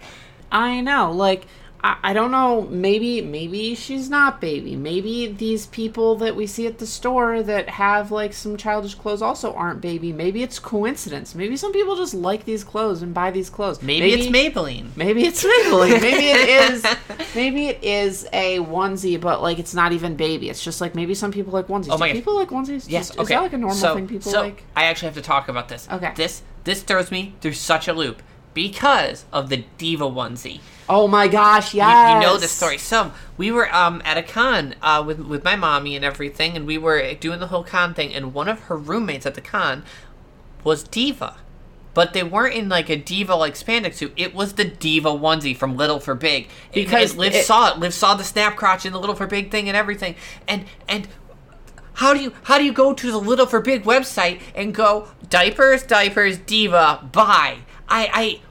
[SPEAKER 3] I know, like I, I don't know. Maybe maybe she's not baby. Maybe these people that we see at the store that have like some childish clothes also aren't baby. Maybe it's coincidence. Maybe some people just like these clothes and buy these clothes.
[SPEAKER 2] Maybe, it's Maybelline.
[SPEAKER 3] Maybe it's Maybelline. Maybe it is. (laughs) Maybe it is a onesie, but like it's not even baby. It's just like maybe some people like onesies.
[SPEAKER 2] Oh my
[SPEAKER 3] Do
[SPEAKER 2] God.
[SPEAKER 3] people like onesies?
[SPEAKER 2] Yes.
[SPEAKER 3] Is
[SPEAKER 2] okay.
[SPEAKER 3] that like a normal
[SPEAKER 2] so,
[SPEAKER 3] thing people
[SPEAKER 2] so
[SPEAKER 3] like?
[SPEAKER 2] I actually have to talk about this.
[SPEAKER 3] Okay.
[SPEAKER 2] This this throws me through such a loop because of the diva onesie.
[SPEAKER 3] Oh my gosh!
[SPEAKER 2] You,
[SPEAKER 3] Yes.
[SPEAKER 2] you know the story. So we were um at a con uh with with my mommy and everything, and we were doing the whole con thing, and one of her roommates at the con was diva. But they weren't in like a diva like spandex suit. It was the diva onesie from Little for Big.
[SPEAKER 3] Because
[SPEAKER 2] and Liv
[SPEAKER 3] it-
[SPEAKER 2] saw it. Liv saw the snap crotch in the Little for Big thing and everything. And and how do you how do you go to the Little for Big website and go diapers diapers diva buy? I I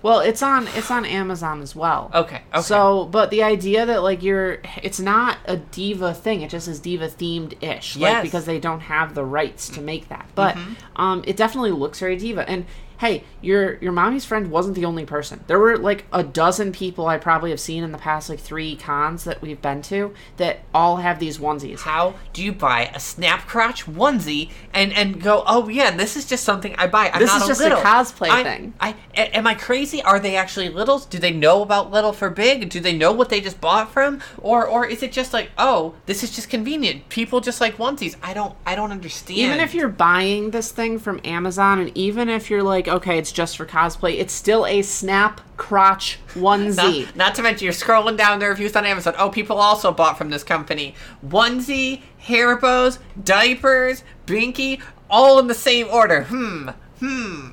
[SPEAKER 3] Well, it's on it's on Amazon as well.
[SPEAKER 2] okay okay.
[SPEAKER 3] So, but the idea that like you're, it's not a diva thing. It just is diva themed ish,
[SPEAKER 2] yes.
[SPEAKER 3] like because they don't have the rights to make that. But
[SPEAKER 2] Mm-hmm.
[SPEAKER 3] um, it definitely looks very diva. And hey, your your mommy's friend wasn't the only person. There were like a dozen people I probably have seen in the past like three cons that we've been to that all have these onesies.
[SPEAKER 2] how do you buy a snap crotch onesie and and go oh yeah this is just something i buy. I'm
[SPEAKER 3] This
[SPEAKER 2] not
[SPEAKER 3] is just a cosplay
[SPEAKER 2] I-
[SPEAKER 3] thing.
[SPEAKER 2] I am i crazy? Are they actually littles do they know about little for big? Do they know what they just bought from? Or or is it just like oh this is just convenient. People just like onesies. I don't i don't understand.
[SPEAKER 3] Even if you're buying this thing from Amazon, and even if you're like, okay, it's just for cosplay, it's still a snap crotch onesie.
[SPEAKER 2] not, not to mention you're scrolling down the reviews on Amazon. Oh, people also bought from this company. Onesie, hair bows, diapers, binky, all in the same order. Hmm. Hmm.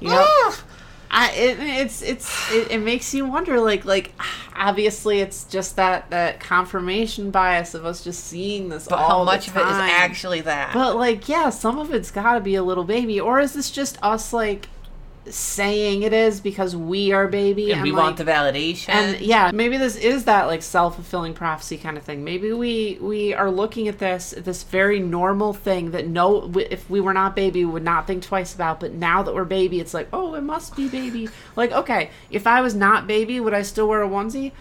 [SPEAKER 3] You know, I it, it's it's it, it makes you wonder like like obviously it's just that that confirmation bias of us just seeing this
[SPEAKER 2] But
[SPEAKER 3] all
[SPEAKER 2] how much of it is actually that?
[SPEAKER 3] but like yeah some of it's got to be a little baby or is this just us like saying it is because we are baby
[SPEAKER 2] And we
[SPEAKER 3] like,
[SPEAKER 2] want the validation.
[SPEAKER 3] and yeah maybe this is that like self-fulfilling prophecy kind of thing. Maybe we we are looking at this this very normal thing that no if we were not baby we would not think twice about but now that we're baby it's like oh it must be baby. Like okay if i was not baby would i still wear a onesie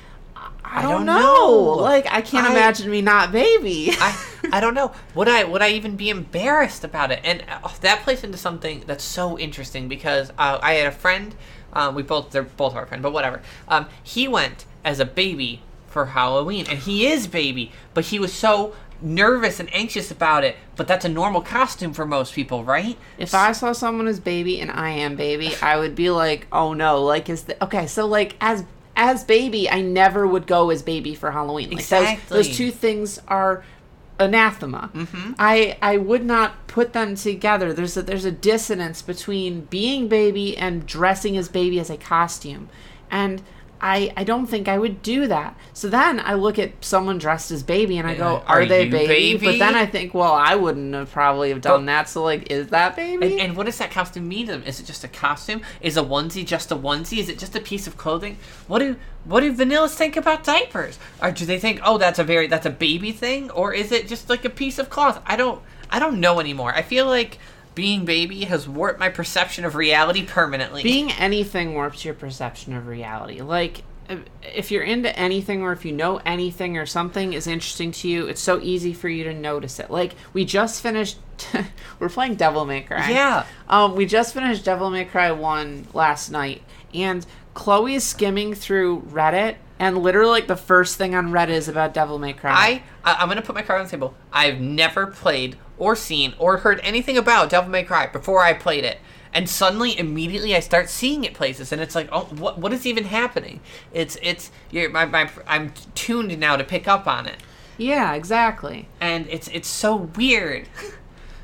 [SPEAKER 3] i, I don't,
[SPEAKER 2] don't
[SPEAKER 3] know.
[SPEAKER 2] know.
[SPEAKER 3] like i can't
[SPEAKER 2] I-
[SPEAKER 3] imagine me not baby
[SPEAKER 2] I, I don't know. Would I would I even be embarrassed about it? And uh, that plays into something that's so interesting because uh, I had a friend. Um, we both they're both our friend, but whatever. Um, he went as a baby for Halloween, and he is baby, but he was so nervous and anxious about it. But that's a normal costume for most people, right?
[SPEAKER 3] If I saw someone as baby and I am baby, I would be like, "Oh no!" Like, is the okay? So like as as baby, I never would go as baby for Halloween. Like
[SPEAKER 2] Exactly.
[SPEAKER 3] those, those two things are anathema. Mm-hmm. I I would not put them together. There's a there's a dissonance between being baby and dressing as baby as a costume, and. I, I don't think I would do that. So then I look at someone dressed as baby and I go,
[SPEAKER 2] Are
[SPEAKER 3] are, they
[SPEAKER 2] you
[SPEAKER 3] baby? But then I think, well, I wouldn't have probably have done
[SPEAKER 2] But-
[SPEAKER 3] that. So like, is that baby?
[SPEAKER 2] And, and what does that costume mean to them? Is it just a costume? Is a onesie just a onesie? Is it just a piece of clothing? What do what do vanillas think about diapers? Or do they think, oh, that's a very that's a baby thing, or is it just like a piece of cloth? I don't I don't know anymore. I feel like being baby has warped my perception of reality permanently.
[SPEAKER 3] being anything warps your perception of reality. Like, if- you're into anything or if you know anything or something is interesting to you, it's so easy for you to notice it. Like, we just finished. (laughs) we're playing Devil May Cry.
[SPEAKER 2] Yeah.
[SPEAKER 3] Um, we just finished Devil May Cry 1 last night, and Chloe is skimming through Reddit, and literally, like, the first thing on Reddit is about Devil May Cry.
[SPEAKER 2] I I- I'm gonna put my card on the table. I've never played or seen or heard anything about Devil May Cry before I played it, and suddenly, immediately, I start seeing it places, and it's like, oh, what what is even happening? It's it's you're, my, my I'm tuned now to pick up on it,
[SPEAKER 3] Yeah, exactly.
[SPEAKER 2] and it's it's so weird. (laughs)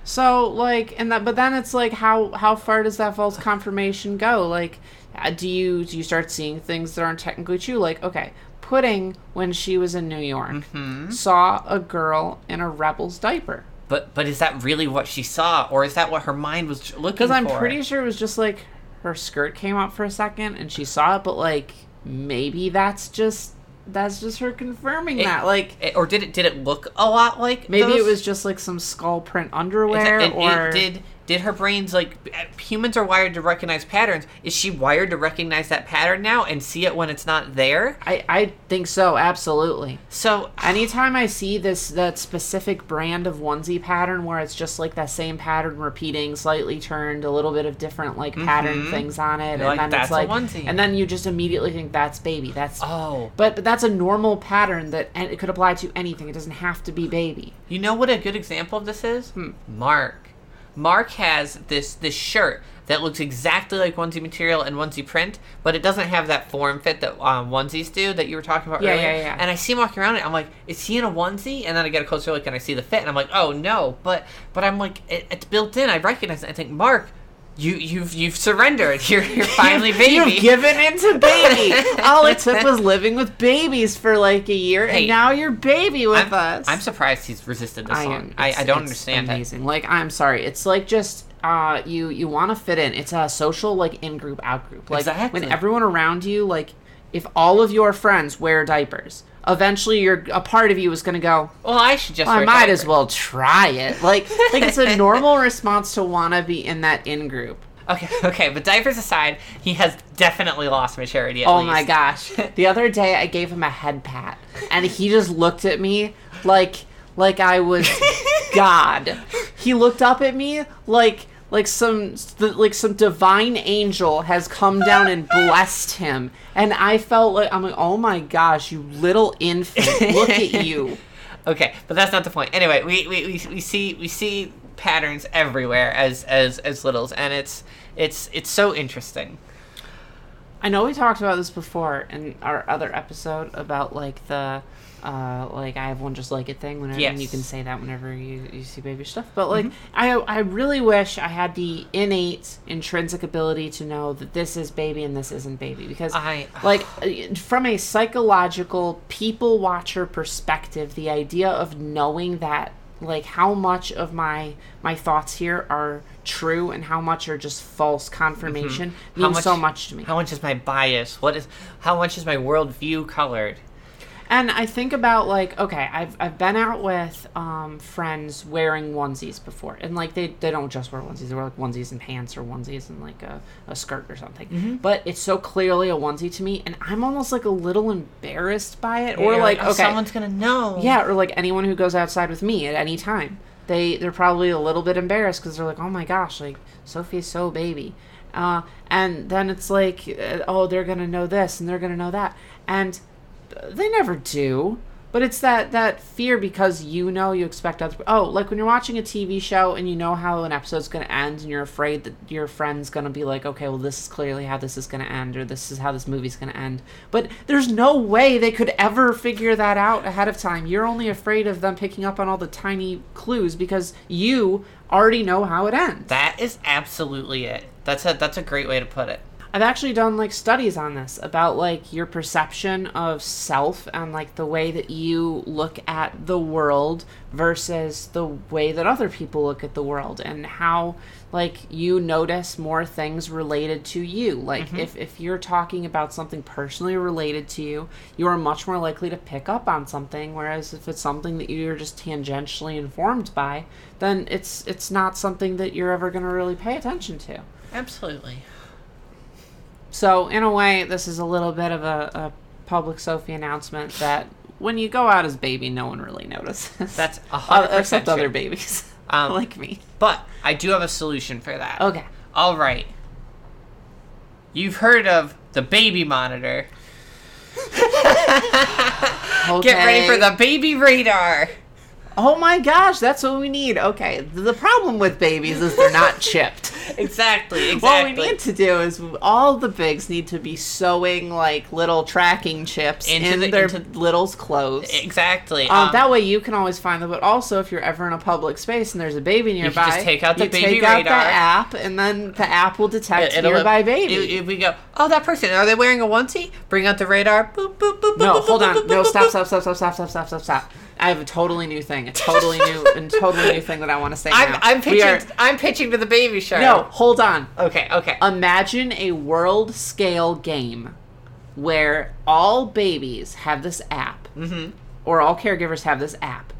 [SPEAKER 3] So like, and that, but then it's like, how how far does that false confirmation go? Like, uh, do you do you start seeing things that aren't technically true? Like, okay, Pudding when she was in New York
[SPEAKER 2] Mm-hmm.
[SPEAKER 3] saw a girl in a rebel's diaper.
[SPEAKER 2] But but is that really what she saw, or is that what her mind was looking?
[SPEAKER 3] Because I'm pretty sure it was just like her skirt came up for a second and she saw it, but like maybe that's just that's just her confirming
[SPEAKER 2] It-
[SPEAKER 3] that. Like
[SPEAKER 2] It- or did it did it look a lot like
[SPEAKER 3] maybe it was just like some skull print underwear
[SPEAKER 2] and
[SPEAKER 3] or
[SPEAKER 2] it, did did her brains like humans are wired to recognize patterns? Is she wired to recognize that pattern now and see it when it's not there?
[SPEAKER 3] I I think so, absolutely.
[SPEAKER 2] So
[SPEAKER 3] Anytime I see this that specific brand of onesie pattern where it's just like that same pattern repeating, slightly turned, a little bit of different like pattern things on it, and
[SPEAKER 2] Mm-hmm. like,
[SPEAKER 3] then
[SPEAKER 2] "That's
[SPEAKER 3] it's like,
[SPEAKER 2] onesie."
[SPEAKER 3] and then you just immediately think that's baby. That's
[SPEAKER 2] oh,
[SPEAKER 3] but but that's a normal pattern that and it could apply to anything. It doesn't have to be baby.
[SPEAKER 2] you know what a good example of this is? Mark. Mark has this this shirt that looks exactly like onesie material and onesie print, but it doesn't have that form fit that um, onesies do that you were talking about
[SPEAKER 3] Yeah,
[SPEAKER 2] earlier.
[SPEAKER 3] yeah, yeah.
[SPEAKER 2] And I see him walking around it. I'm like, is he in a onesie? And then I get a closer look and I see the fit, and I'm like, oh no. But but I'm like, it, it's built in. I recognize it. I think, Mark, you you've you've surrendered. (laughs) You're you're finally baby.
[SPEAKER 3] You've given into baby. (laughs) All it took was living with babies for like a year,
[SPEAKER 2] Hey,
[SPEAKER 3] and now you're baby with
[SPEAKER 2] I'm,
[SPEAKER 3] us.
[SPEAKER 2] I'm surprised he's resisted this
[SPEAKER 3] I
[SPEAKER 2] long. I, I don't understand it.
[SPEAKER 3] Amazing. Like I'm sorry. It's like just uh you you want to fit in. It's a social like in group out group. Like
[SPEAKER 2] Exactly.
[SPEAKER 3] when everyone around you like if all of your friends wear diapers, eventually you're a part of you is going to go,
[SPEAKER 2] Well, I should just.
[SPEAKER 3] well, I might as well try it. (laughs) Like like it's a normal response to want to be in that in group.
[SPEAKER 2] Okay, (laughs) okay, but diapers aside, he has definitely lost maturity. At
[SPEAKER 3] Oh
[SPEAKER 2] least.
[SPEAKER 3] my gosh. (laughs) The other day I gave him a head pat and he just looked at me like like I was God. He looked up at me like like some like some divine angel has come down and blessed him and I felt like I'm like oh my gosh you little infant look at (laughs) you
[SPEAKER 2] Okay, but that's not the point. Anyway, we, we, we, we see we see patterns everywhere as as as littles, and it's it's it's so interesting.
[SPEAKER 3] I know we talked about this before in our other episode about like the uh like I have one just like it thing whenever and you
[SPEAKER 2] Mm-hmm.
[SPEAKER 3] can say that whenever you, you see baby stuff. But like I I really wish I had the innate intrinsic ability to know that this is baby and this isn't baby because
[SPEAKER 2] I-
[SPEAKER 3] like from a psychological people watcher perspective the idea of knowing that like how much of my my thoughts here are true and how much are just false confirmation
[SPEAKER 2] Mm-hmm.
[SPEAKER 3] Means so much to me.
[SPEAKER 2] How much is my bias? What is? How much is my worldview colored?
[SPEAKER 3] And I think about like, okay, I've I've been out with um, friends wearing onesies before, and like they, they don't just wear onesies; they wear like onesies and pants or onesies and like a, a skirt or something.
[SPEAKER 2] Mm-hmm.
[SPEAKER 3] But it's so clearly a onesie to me, and I'm almost like a little embarrassed by it, or
[SPEAKER 2] You're
[SPEAKER 3] like,
[SPEAKER 2] oh,
[SPEAKER 3] okay,
[SPEAKER 2] someone's gonna know.
[SPEAKER 3] yeah, or like anyone who goes outside with me at any time, they they're probably a little bit embarrassed because they're like, oh my gosh, like Sophie's so baby, uh, and then it's like, uh, oh, they're gonna know this and they're gonna know that, and they never do. But it's that that fear because you know you expect other. Oh, like when you're watching a TV show and you know how an episode's gonna end, and you're afraid that your friend's gonna be like, okay, well, this is clearly how this is gonna end, or this is how this movie's gonna end. But there's no way they could ever figure that out ahead of time. You're only afraid of them picking up on all the tiny clues because you already know how it ends.
[SPEAKER 2] That is absolutely it. That's a that's a great way to put it.
[SPEAKER 3] I've actually done like studies on this about like your perception of self and like the way that you look at the world versus the way that other people look at the world and how like you notice more things related to you. Like mm-hmm. if, if you're talking about something personally related to you, you are much more likely to pick up on something whereas if it's something that you're just tangentially informed by, then it's it's not something that you're ever going to really pay attention to.
[SPEAKER 2] Absolutely.
[SPEAKER 3] So, in a way, this is a little bit of a, a public Sophie announcement that when you go out as baby, no one really notices.
[SPEAKER 2] That's (laughs) a hundred percent
[SPEAKER 3] except
[SPEAKER 2] true.
[SPEAKER 3] other babies (laughs)
[SPEAKER 2] Um,
[SPEAKER 3] like me.
[SPEAKER 2] But I do have a solution for that.
[SPEAKER 3] Okay.
[SPEAKER 2] All right. You've heard of the baby monitor.
[SPEAKER 3] okay. (laughs)
[SPEAKER 2] Get ready for the baby radar.
[SPEAKER 3] Oh my gosh, that's what we need. Okay. The problem with babies is they're not (laughs) chipped.
[SPEAKER 2] Exactly. Exactly. (laughs)
[SPEAKER 3] What we need to do is all the bigs need to be sewing like little tracking chips
[SPEAKER 2] Into
[SPEAKER 3] in
[SPEAKER 2] the-
[SPEAKER 3] their
[SPEAKER 2] into-
[SPEAKER 3] littles' clothes.
[SPEAKER 2] exactly.
[SPEAKER 3] Um,
[SPEAKER 2] Um,
[SPEAKER 3] that way you can always find them, but also if you're ever in a public space and there's a baby nearby,
[SPEAKER 2] just take out the
[SPEAKER 3] you
[SPEAKER 2] baby
[SPEAKER 3] take out
[SPEAKER 2] radar.
[SPEAKER 3] the app, and then the app will detect
[SPEAKER 2] it'll-
[SPEAKER 3] nearby baby.
[SPEAKER 2] If, we go, oh, that person, are they wearing a onesie? Bring out the radar. Boop, boop, boop,
[SPEAKER 3] no,
[SPEAKER 2] boop,
[SPEAKER 3] hold on. No, stop, stop, stop, stop, stop, stop, stop, stop, stop. I have a totally new thing, a totally new, and (laughs) totally new thing that I want to say
[SPEAKER 2] I'm,
[SPEAKER 3] now.
[SPEAKER 2] I'm pitching.
[SPEAKER 3] are-
[SPEAKER 2] I'm pitching to the baby shark.
[SPEAKER 3] no, hold on.
[SPEAKER 2] Okay. Okay.
[SPEAKER 3] Imagine a world scale game where all babies have this app,
[SPEAKER 2] mm-hmm.
[SPEAKER 3] or all caregivers have this app.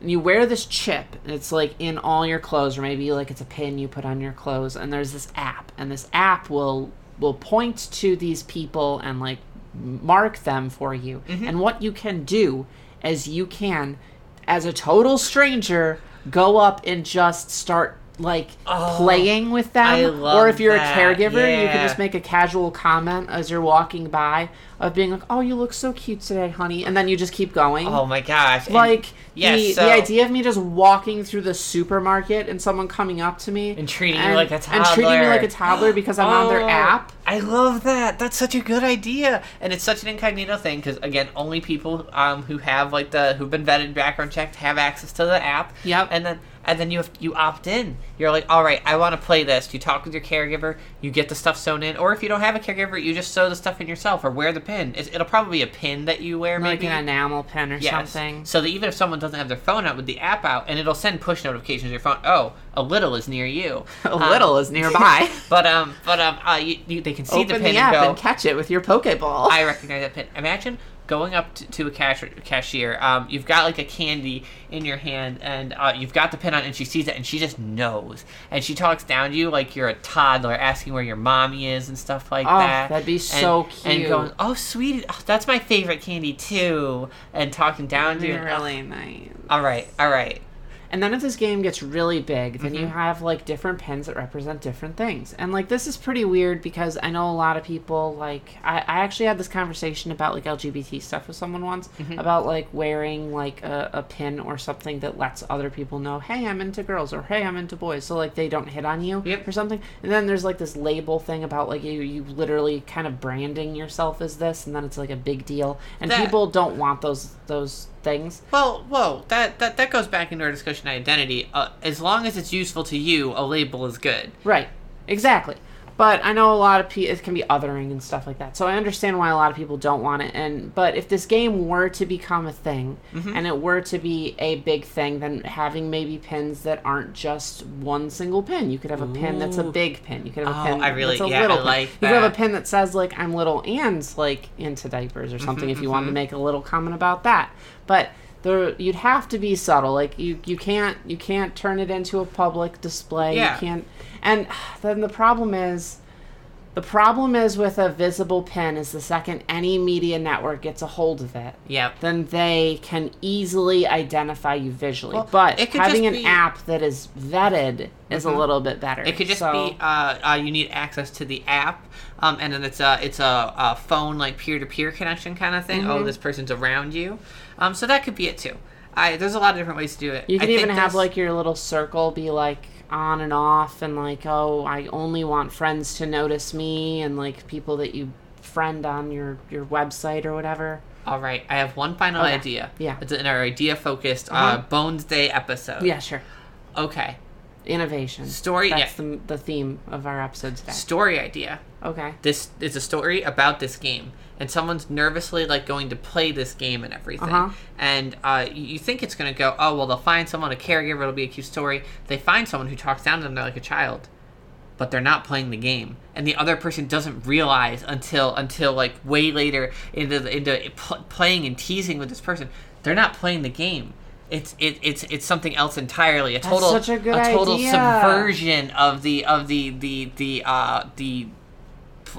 [SPEAKER 3] And you wear this chip, and it's like in all your clothes, or maybe like it's a pin you put on your clothes, and there's this app, and this app will will point to these people and like mark them for you.
[SPEAKER 2] Mm-hmm.
[SPEAKER 3] And what you can do is you can, as a total stranger, go up and just start like playing with them.
[SPEAKER 2] Oh,
[SPEAKER 3] or if you're
[SPEAKER 2] that,
[SPEAKER 3] a caregiver, you can just make a casual comment as you're walking by of being like, "Oh, you look so cute today, honey," and then you just keep going.
[SPEAKER 2] Oh my gosh. And-
[SPEAKER 3] Like the,
[SPEAKER 2] so-
[SPEAKER 3] the idea of me just walking through the supermarket and someone coming up to me
[SPEAKER 2] And treating you like a toddler
[SPEAKER 3] and treating me like a toddler because I'm on their (gasps)
[SPEAKER 2] Oh,
[SPEAKER 3] app.
[SPEAKER 2] I love that. That's such a good idea, and it's such an incognito thing because again, only people um, who have like the who've been vetted, background checked, have access to the app.
[SPEAKER 3] Yep.
[SPEAKER 2] And then and then you have you opt in. You're like, all right, I want to play this. You talk with your caregiver. You get the stuff sewn in, or if you don't have a caregiver, you just sew the stuff in yourself or wear the pin. It's, it'll probably be a pin that you wear,
[SPEAKER 3] Like
[SPEAKER 2] maybe.
[SPEAKER 3] an enamel pin or
[SPEAKER 2] Yes.
[SPEAKER 3] something.
[SPEAKER 2] So that even if someone doesn't have their phone out with the app out, and it'll send push notifications to your phone. Oh, a little is near you. (laughs)
[SPEAKER 3] A
[SPEAKER 2] Um,
[SPEAKER 3] little is nearby. (laughs)
[SPEAKER 2] But um, but um, uh, you, you, they can see
[SPEAKER 3] Open
[SPEAKER 2] the
[SPEAKER 3] the,
[SPEAKER 2] pin
[SPEAKER 3] app
[SPEAKER 2] and go.
[SPEAKER 3] and catch it with your Pokeball.
[SPEAKER 2] I recognize that pin. Imagine going up to, to a cash, cashier. Um, you've got like a candy in your hand, and uh, you've got the pin on, and she sees it, and she just knows, and she talks down to you like you're a toddler, asking where your mommy is and stuff like
[SPEAKER 3] Oh,
[SPEAKER 2] that.
[SPEAKER 3] that'd be
[SPEAKER 2] And-
[SPEAKER 3] so cute.
[SPEAKER 2] And
[SPEAKER 3] cute.
[SPEAKER 2] going, oh sweetie, oh, that's my favorite candy too, and talking down to you.
[SPEAKER 3] really nice.
[SPEAKER 2] All right, all right.
[SPEAKER 3] And then if this game gets really big, then you
[SPEAKER 2] Mm-hmm.
[SPEAKER 3] have like different pins that represent different things. And like this is pretty weird because I know a lot of people like I, I actually had this conversation about like LGBT stuff with someone once
[SPEAKER 2] Mm-hmm.
[SPEAKER 3] about like wearing like a, a pin or something that lets other people know, hey, I'm into girls or hey, I'm into boys, so like they don't hit on you
[SPEAKER 2] Yep.
[SPEAKER 3] or something. And then there's like this label thing about like you you literally kind of branding yourself as this, and then it's like a big deal. And
[SPEAKER 2] That-
[SPEAKER 3] people don't want those those things.
[SPEAKER 2] Well, whoa, that, that that goes back into our discussion of identity. Uh, as long as it's useful to you, a label is good.
[SPEAKER 3] Right. Exactly. But I know a lot of people it can be othering and stuff like that. So I understand why a lot of people don't want it. And but if this game were to become a thing
[SPEAKER 2] Mm-hmm.
[SPEAKER 3] and it were to be a big thing, then having maybe pins that aren't just one single pin. You could have a pin that's a big pin. You could have a
[SPEAKER 2] Oh,
[SPEAKER 3] pin
[SPEAKER 2] I really-
[SPEAKER 3] that's a
[SPEAKER 2] yeah,
[SPEAKER 3] little
[SPEAKER 2] I
[SPEAKER 3] pin.
[SPEAKER 2] like
[SPEAKER 3] You could have a
[SPEAKER 2] that.
[SPEAKER 3] pin that says like I'm little and like into diapers or something if you
[SPEAKER 2] Mm-hmm,
[SPEAKER 3] wanted to make a little comment about that. But there you'd have to be subtle. Like you you can't you can't turn it into a public display.
[SPEAKER 2] Yeah.
[SPEAKER 3] You can't and (sighs) then the problem is the problem is with a visible pin is the second any media network gets a hold of it,
[SPEAKER 2] Yep.
[SPEAKER 3] then they can easily identify you visually.
[SPEAKER 2] Well,
[SPEAKER 3] but
[SPEAKER 2] it could
[SPEAKER 3] having an
[SPEAKER 2] be-
[SPEAKER 3] app that is vetted is a little bit better.
[SPEAKER 2] It could just
[SPEAKER 3] So-
[SPEAKER 2] be uh, uh, you need access to the app, um, and then it's a it's a, a phone like peer to peer connection kind of thing.
[SPEAKER 3] Mm-hmm.
[SPEAKER 2] Oh, this person's around you, um, so that could be it too. I there's a lot of different ways to do it.
[SPEAKER 3] You can even have like your little circle be like on and off, and like, oh, I only want friends to notice me, and like people that you friend on your your website or whatever.
[SPEAKER 2] All right, I have one final
[SPEAKER 3] Okay.
[SPEAKER 2] idea.
[SPEAKER 3] Yeah.
[SPEAKER 2] it's in our idea focused uh,
[SPEAKER 3] Uh-huh.
[SPEAKER 2] Bones Day episode.
[SPEAKER 3] Yeah, sure.
[SPEAKER 2] Okay.
[SPEAKER 3] Innovation.
[SPEAKER 2] Story-
[SPEAKER 3] That's the, the theme of our episode today.
[SPEAKER 2] Story idea.
[SPEAKER 3] Okay.
[SPEAKER 2] This is a story about this game, and someone's nervously like going to play this game and everything.
[SPEAKER 3] Uh-huh.
[SPEAKER 2] And uh, you think it's gonna go, oh well, they'll find someone, a caregiver, it'll be a cute story. They find someone who talks down to them They're like a child, but they're not playing the game, and the other person doesn't realize until until like way later into the, into pl- playing and teasing with this person, they're not playing the game. It's it, it's it's something else entirely. A total
[SPEAKER 3] such a good
[SPEAKER 2] total
[SPEAKER 3] idea.
[SPEAKER 2] subversion of the of the the the uh the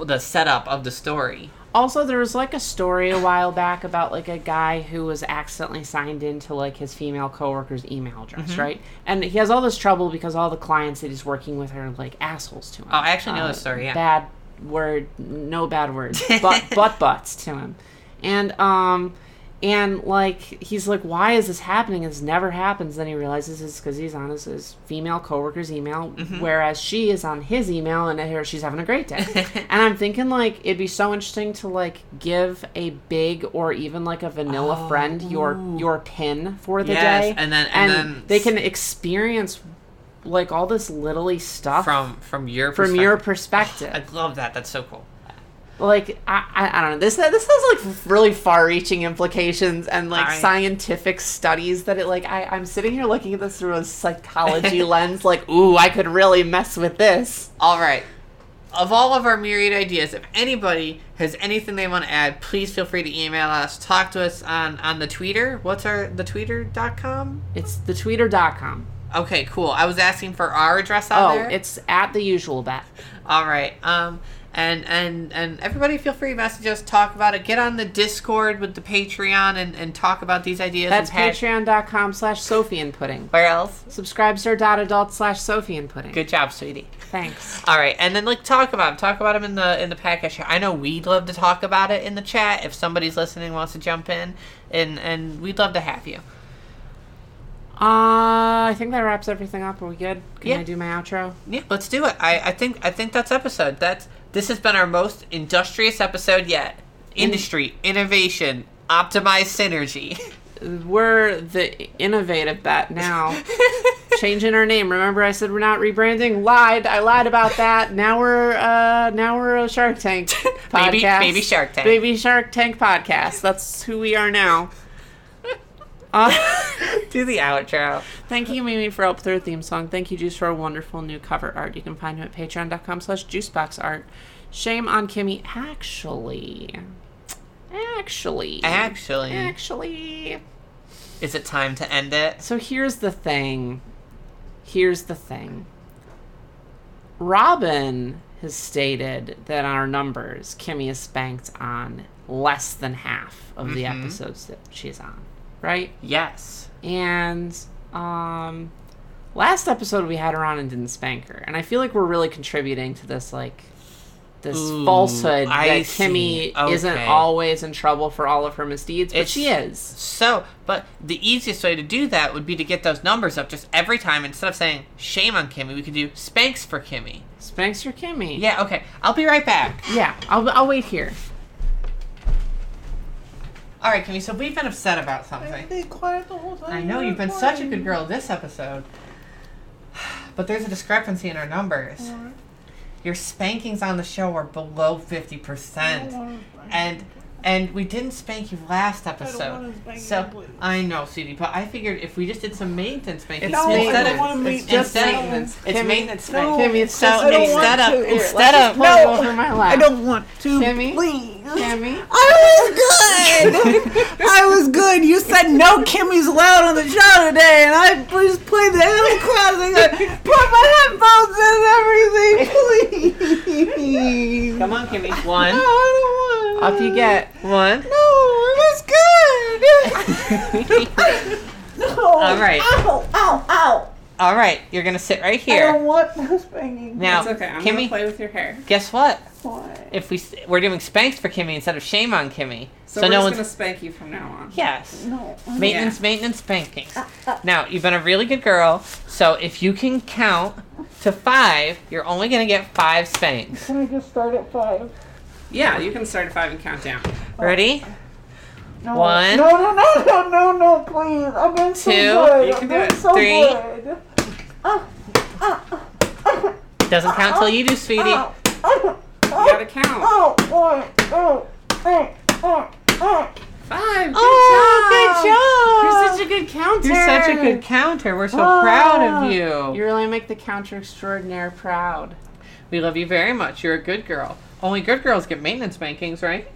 [SPEAKER 2] the setup of the story.
[SPEAKER 3] Also, there was like a story a while back about like a guy who was accidentally signed into like his female coworker's email address,
[SPEAKER 2] Mm-hmm.
[SPEAKER 3] right? And he has all this trouble because all the clients that he's working with are like assholes to him.
[SPEAKER 2] Oh, I actually know
[SPEAKER 3] Uh,
[SPEAKER 2] this story. Yeah.
[SPEAKER 3] Bad word, no bad words, (laughs) but butt butts to him, and um, and like he's like, why is this happening? This never happens. Then he realizes it's because he's on his, his female coworker's email,
[SPEAKER 2] Mm-hmm.
[SPEAKER 3] whereas she is on his email, and here she's having a great day. (laughs) and I'm thinking like it'd be so interesting to like give a big or even like a vanilla friend your your pin for the
[SPEAKER 2] Oh. Yes,
[SPEAKER 3] day,
[SPEAKER 2] and then- and then
[SPEAKER 3] they can experience like all this littly stuff
[SPEAKER 2] From from your
[SPEAKER 3] from
[SPEAKER 2] perspective.
[SPEAKER 3] your perspective. (sighs)
[SPEAKER 2] I love that. That's so cool.
[SPEAKER 3] Like I, I, I don't know this this has like really far-reaching implications and like
[SPEAKER 2] I-
[SPEAKER 3] scientific studies that it like I, I'm sitting here looking at this through a psychology (laughs) lens like ooh I could really mess with this.
[SPEAKER 2] All right. Of all of our myriad ideas, if anybody has anything they want to add, please feel free to email us. Talk to us on on the Twitter. What's our the Twitter.com?
[SPEAKER 3] It's the tweeter.com.
[SPEAKER 2] Okay, cool. I was asking for our address on
[SPEAKER 3] Oh,
[SPEAKER 2] there.
[SPEAKER 3] it's at the usual bet.
[SPEAKER 2] All right. Um, and and and everybody, feel free to message us, talk about it. Get on the Discord with the Patreon and, and talk about these ideas.
[SPEAKER 3] That's patreon.com slash Sophie and Pudding.
[SPEAKER 2] Where else?
[SPEAKER 3] SubscribeStar dot adult slash Sophie and Pudding.
[SPEAKER 2] Good job, sweetie.
[SPEAKER 3] Thanks.
[SPEAKER 2] All right, and then like talk about 'em. Talk about them in the in the podcast. chat. I know we'd love to talk about it in the chat if somebody's listening wants to jump in, and and we'd love to have you.
[SPEAKER 3] Uh, I think that wraps everything up. Are we good? Can
[SPEAKER 2] Yeah.
[SPEAKER 3] I do my outro?
[SPEAKER 2] Yeah, let's do it. I, I think I think that's episode. That's this has been our most industrious episode yet. Industry, innovation, optimized synergy. (laughs)
[SPEAKER 3] We're the innovative bet now. (laughs) Changing our name. Remember I said we're not rebranding? Lied. I lied about that. Now we're uh now we're a Shark Tank (laughs) podcast.
[SPEAKER 2] Baby- baby Shark Tank.
[SPEAKER 3] Baby Shark Tank podcast. That's who we are now. Uh, (laughs)
[SPEAKER 2] do the outro.
[SPEAKER 3] thank you, Mimi, for help with our theme song. Thank you, Juice, for our wonderful new cover art. You can find him at patreon.com slash juiceboxart. Shame on Kimmy. Actually. Actually.
[SPEAKER 2] Actually,
[SPEAKER 3] Actually.
[SPEAKER 2] is it time to end it?
[SPEAKER 3] So here's the thing. Here's the thing. Robin has stated that on our numbers, Kimmy is spanked on less than half of the
[SPEAKER 2] Mhm.
[SPEAKER 3] episodes that she's on, right?
[SPEAKER 2] Yes.
[SPEAKER 3] And um, last episode we had her on and didn't spank her, and I feel like we're really contributing to this like this
[SPEAKER 2] Ooh,
[SPEAKER 3] falsehood
[SPEAKER 2] I
[SPEAKER 3] that
[SPEAKER 2] see.
[SPEAKER 3] Kimmy isn't always in trouble for all of her misdeeds, but
[SPEAKER 2] It's-
[SPEAKER 3] she is.
[SPEAKER 2] So, but the easiest way to do that would be to get those numbers up just every time. Instead of saying shame on Kimmy, we could do spanks for Kimmy.
[SPEAKER 3] Spanks for Kimmy.
[SPEAKER 2] Yeah, okay. I'll be right back.
[SPEAKER 3] Yeah, I'll, I'll wait here.
[SPEAKER 2] All right, Kimmy. So we've been upset about something. I know you've been such a good girl this episode, (sighs) but there's a discrepancy in our numbers. your spankings on the show are below fifty percent, and and we didn't spank you last episode.
[SPEAKER 4] wanna spank
[SPEAKER 2] so
[SPEAKER 4] please.
[SPEAKER 2] I know, sweetie, but I figured if we just did some maintenance spanking
[SPEAKER 3] It's
[SPEAKER 4] No, I
[SPEAKER 2] instead of
[SPEAKER 4] wanna
[SPEAKER 2] it's
[SPEAKER 4] meet-
[SPEAKER 3] just maintenance.
[SPEAKER 2] It's
[SPEAKER 3] Kimmy,
[SPEAKER 2] maintenance
[SPEAKER 4] no.
[SPEAKER 2] spanking.
[SPEAKER 3] Kimmy, it's
[SPEAKER 2] so
[SPEAKER 4] I don't
[SPEAKER 2] instead
[SPEAKER 4] want
[SPEAKER 2] of
[SPEAKER 4] to. Here,
[SPEAKER 3] let's
[SPEAKER 2] instead of
[SPEAKER 3] pull you over my lap.
[SPEAKER 4] I don't want to.
[SPEAKER 3] Kimmy?
[SPEAKER 4] Please.
[SPEAKER 3] Kimmy,
[SPEAKER 4] I was good. (laughs) I was good. You said no Kimmy's allowed on the show today, and I just played the Animal Crossing. I put my headphones in and everything. (laughs) Please.
[SPEAKER 2] come on, Kimmy, one,
[SPEAKER 4] I don't
[SPEAKER 3] up you get.
[SPEAKER 2] one.
[SPEAKER 4] No, it was good. no. (laughs)
[SPEAKER 2] All right.
[SPEAKER 4] Ow! Ow! Ow!
[SPEAKER 2] All right, you're gonna sit right here.
[SPEAKER 4] I don't want no spanking.
[SPEAKER 2] Now,
[SPEAKER 3] It's okay. I'm gonna play with your hair.
[SPEAKER 2] guess what?
[SPEAKER 4] Why?
[SPEAKER 2] If we we're doing spanks for Kimmy instead of shame on Kimmy,
[SPEAKER 3] So,
[SPEAKER 2] so,
[SPEAKER 3] we're
[SPEAKER 2] no
[SPEAKER 3] just
[SPEAKER 2] one's
[SPEAKER 3] gonna spank you from now on.
[SPEAKER 2] yes.
[SPEAKER 4] No.
[SPEAKER 2] Maintenance, maintenance, spankings. Uh, uh. Now, you've been a really good girl, so if you can count to five, you're only going to get five spanks.
[SPEAKER 4] Can I just start at five?
[SPEAKER 3] Yeah, you can start at five and count down.
[SPEAKER 2] Ready?
[SPEAKER 4] No.
[SPEAKER 2] One.
[SPEAKER 4] No, no, no, no, no, no, please. I've been so
[SPEAKER 2] Two.
[SPEAKER 4] good.
[SPEAKER 3] You
[SPEAKER 4] I've
[SPEAKER 3] can do
[SPEAKER 4] been
[SPEAKER 3] it.
[SPEAKER 4] so
[SPEAKER 2] Three.
[SPEAKER 4] good.
[SPEAKER 2] Doesn't count till you do, sweetie.
[SPEAKER 4] Ow, ow,
[SPEAKER 3] You gotta count.
[SPEAKER 4] ow, one, oh, oh, oh, oh.
[SPEAKER 3] Five. Good
[SPEAKER 2] Oh,
[SPEAKER 3] job.
[SPEAKER 2] good job.
[SPEAKER 3] You're such a good counter.
[SPEAKER 2] You're such a good counter. We're so
[SPEAKER 4] Ah.
[SPEAKER 2] proud of you.
[SPEAKER 3] You really make the counter extraordinaire proud.
[SPEAKER 2] We love you very much. You're a good girl. Only good girls get maintenance spankings, right?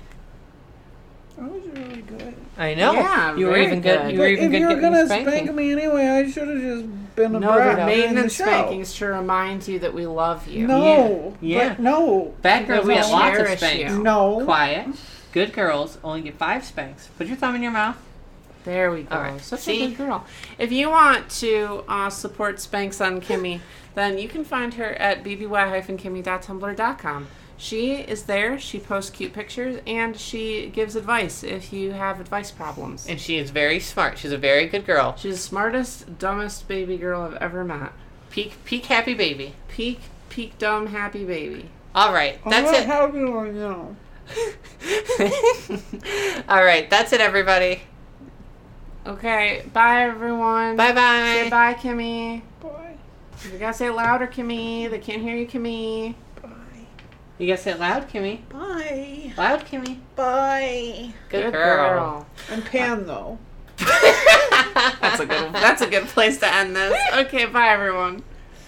[SPEAKER 4] That was really good.
[SPEAKER 2] I know.
[SPEAKER 3] Yeah,
[SPEAKER 2] you were
[SPEAKER 3] very
[SPEAKER 2] even good.
[SPEAKER 3] good.
[SPEAKER 2] You were
[SPEAKER 4] But
[SPEAKER 2] even
[SPEAKER 4] if
[SPEAKER 2] good
[SPEAKER 4] you were gonna
[SPEAKER 2] spanking.
[SPEAKER 4] spank me anyway, I should have just been a
[SPEAKER 3] No,
[SPEAKER 4] brat
[SPEAKER 3] the
[SPEAKER 4] and in
[SPEAKER 3] maintenance
[SPEAKER 4] the show.
[SPEAKER 3] spankings to remind you that we love you.
[SPEAKER 4] No.
[SPEAKER 2] Yeah.
[SPEAKER 4] But no.
[SPEAKER 2] Bad girls
[SPEAKER 3] We
[SPEAKER 2] get lots of
[SPEAKER 3] cherish
[SPEAKER 2] spanks.
[SPEAKER 3] you.
[SPEAKER 4] No.
[SPEAKER 2] Quiet. Good girls only get five spanks. Put your thumb in your mouth.
[SPEAKER 3] There we go.
[SPEAKER 2] All right.
[SPEAKER 3] Such
[SPEAKER 2] See?
[SPEAKER 3] a good girl. If you want to uh, support Spanks on Kimmy, then you can find her at bby-kimmy.tumblr.com. She is there. She posts cute pictures and she gives advice if you have advice problems.
[SPEAKER 2] And she is very smart. She's a very good girl.
[SPEAKER 3] She's the smartest, dumbest baby girl I've ever met.
[SPEAKER 2] Peak, peak happy baby.
[SPEAKER 3] Peak, peak, dumb, happy baby.
[SPEAKER 2] All right, that's
[SPEAKER 4] I'm
[SPEAKER 2] it.
[SPEAKER 4] How do I know?
[SPEAKER 2] All right, that's it, everybody.
[SPEAKER 3] Okay, bye everyone.
[SPEAKER 2] Bye
[SPEAKER 3] Say
[SPEAKER 2] bye.
[SPEAKER 3] bye, Kimmy.
[SPEAKER 4] Bye.
[SPEAKER 3] You gotta say it louder, Kimmy. They can't hear you, Kimmy.
[SPEAKER 4] Bye.
[SPEAKER 2] You gotta say it loud, Kimmy.
[SPEAKER 4] Bye.
[SPEAKER 2] Loud, Kimmy.
[SPEAKER 4] Bye.
[SPEAKER 2] Good, girl.
[SPEAKER 4] And pan though. (laughs)
[SPEAKER 3] That's a good. That's a good place to end this. Okay, bye everyone.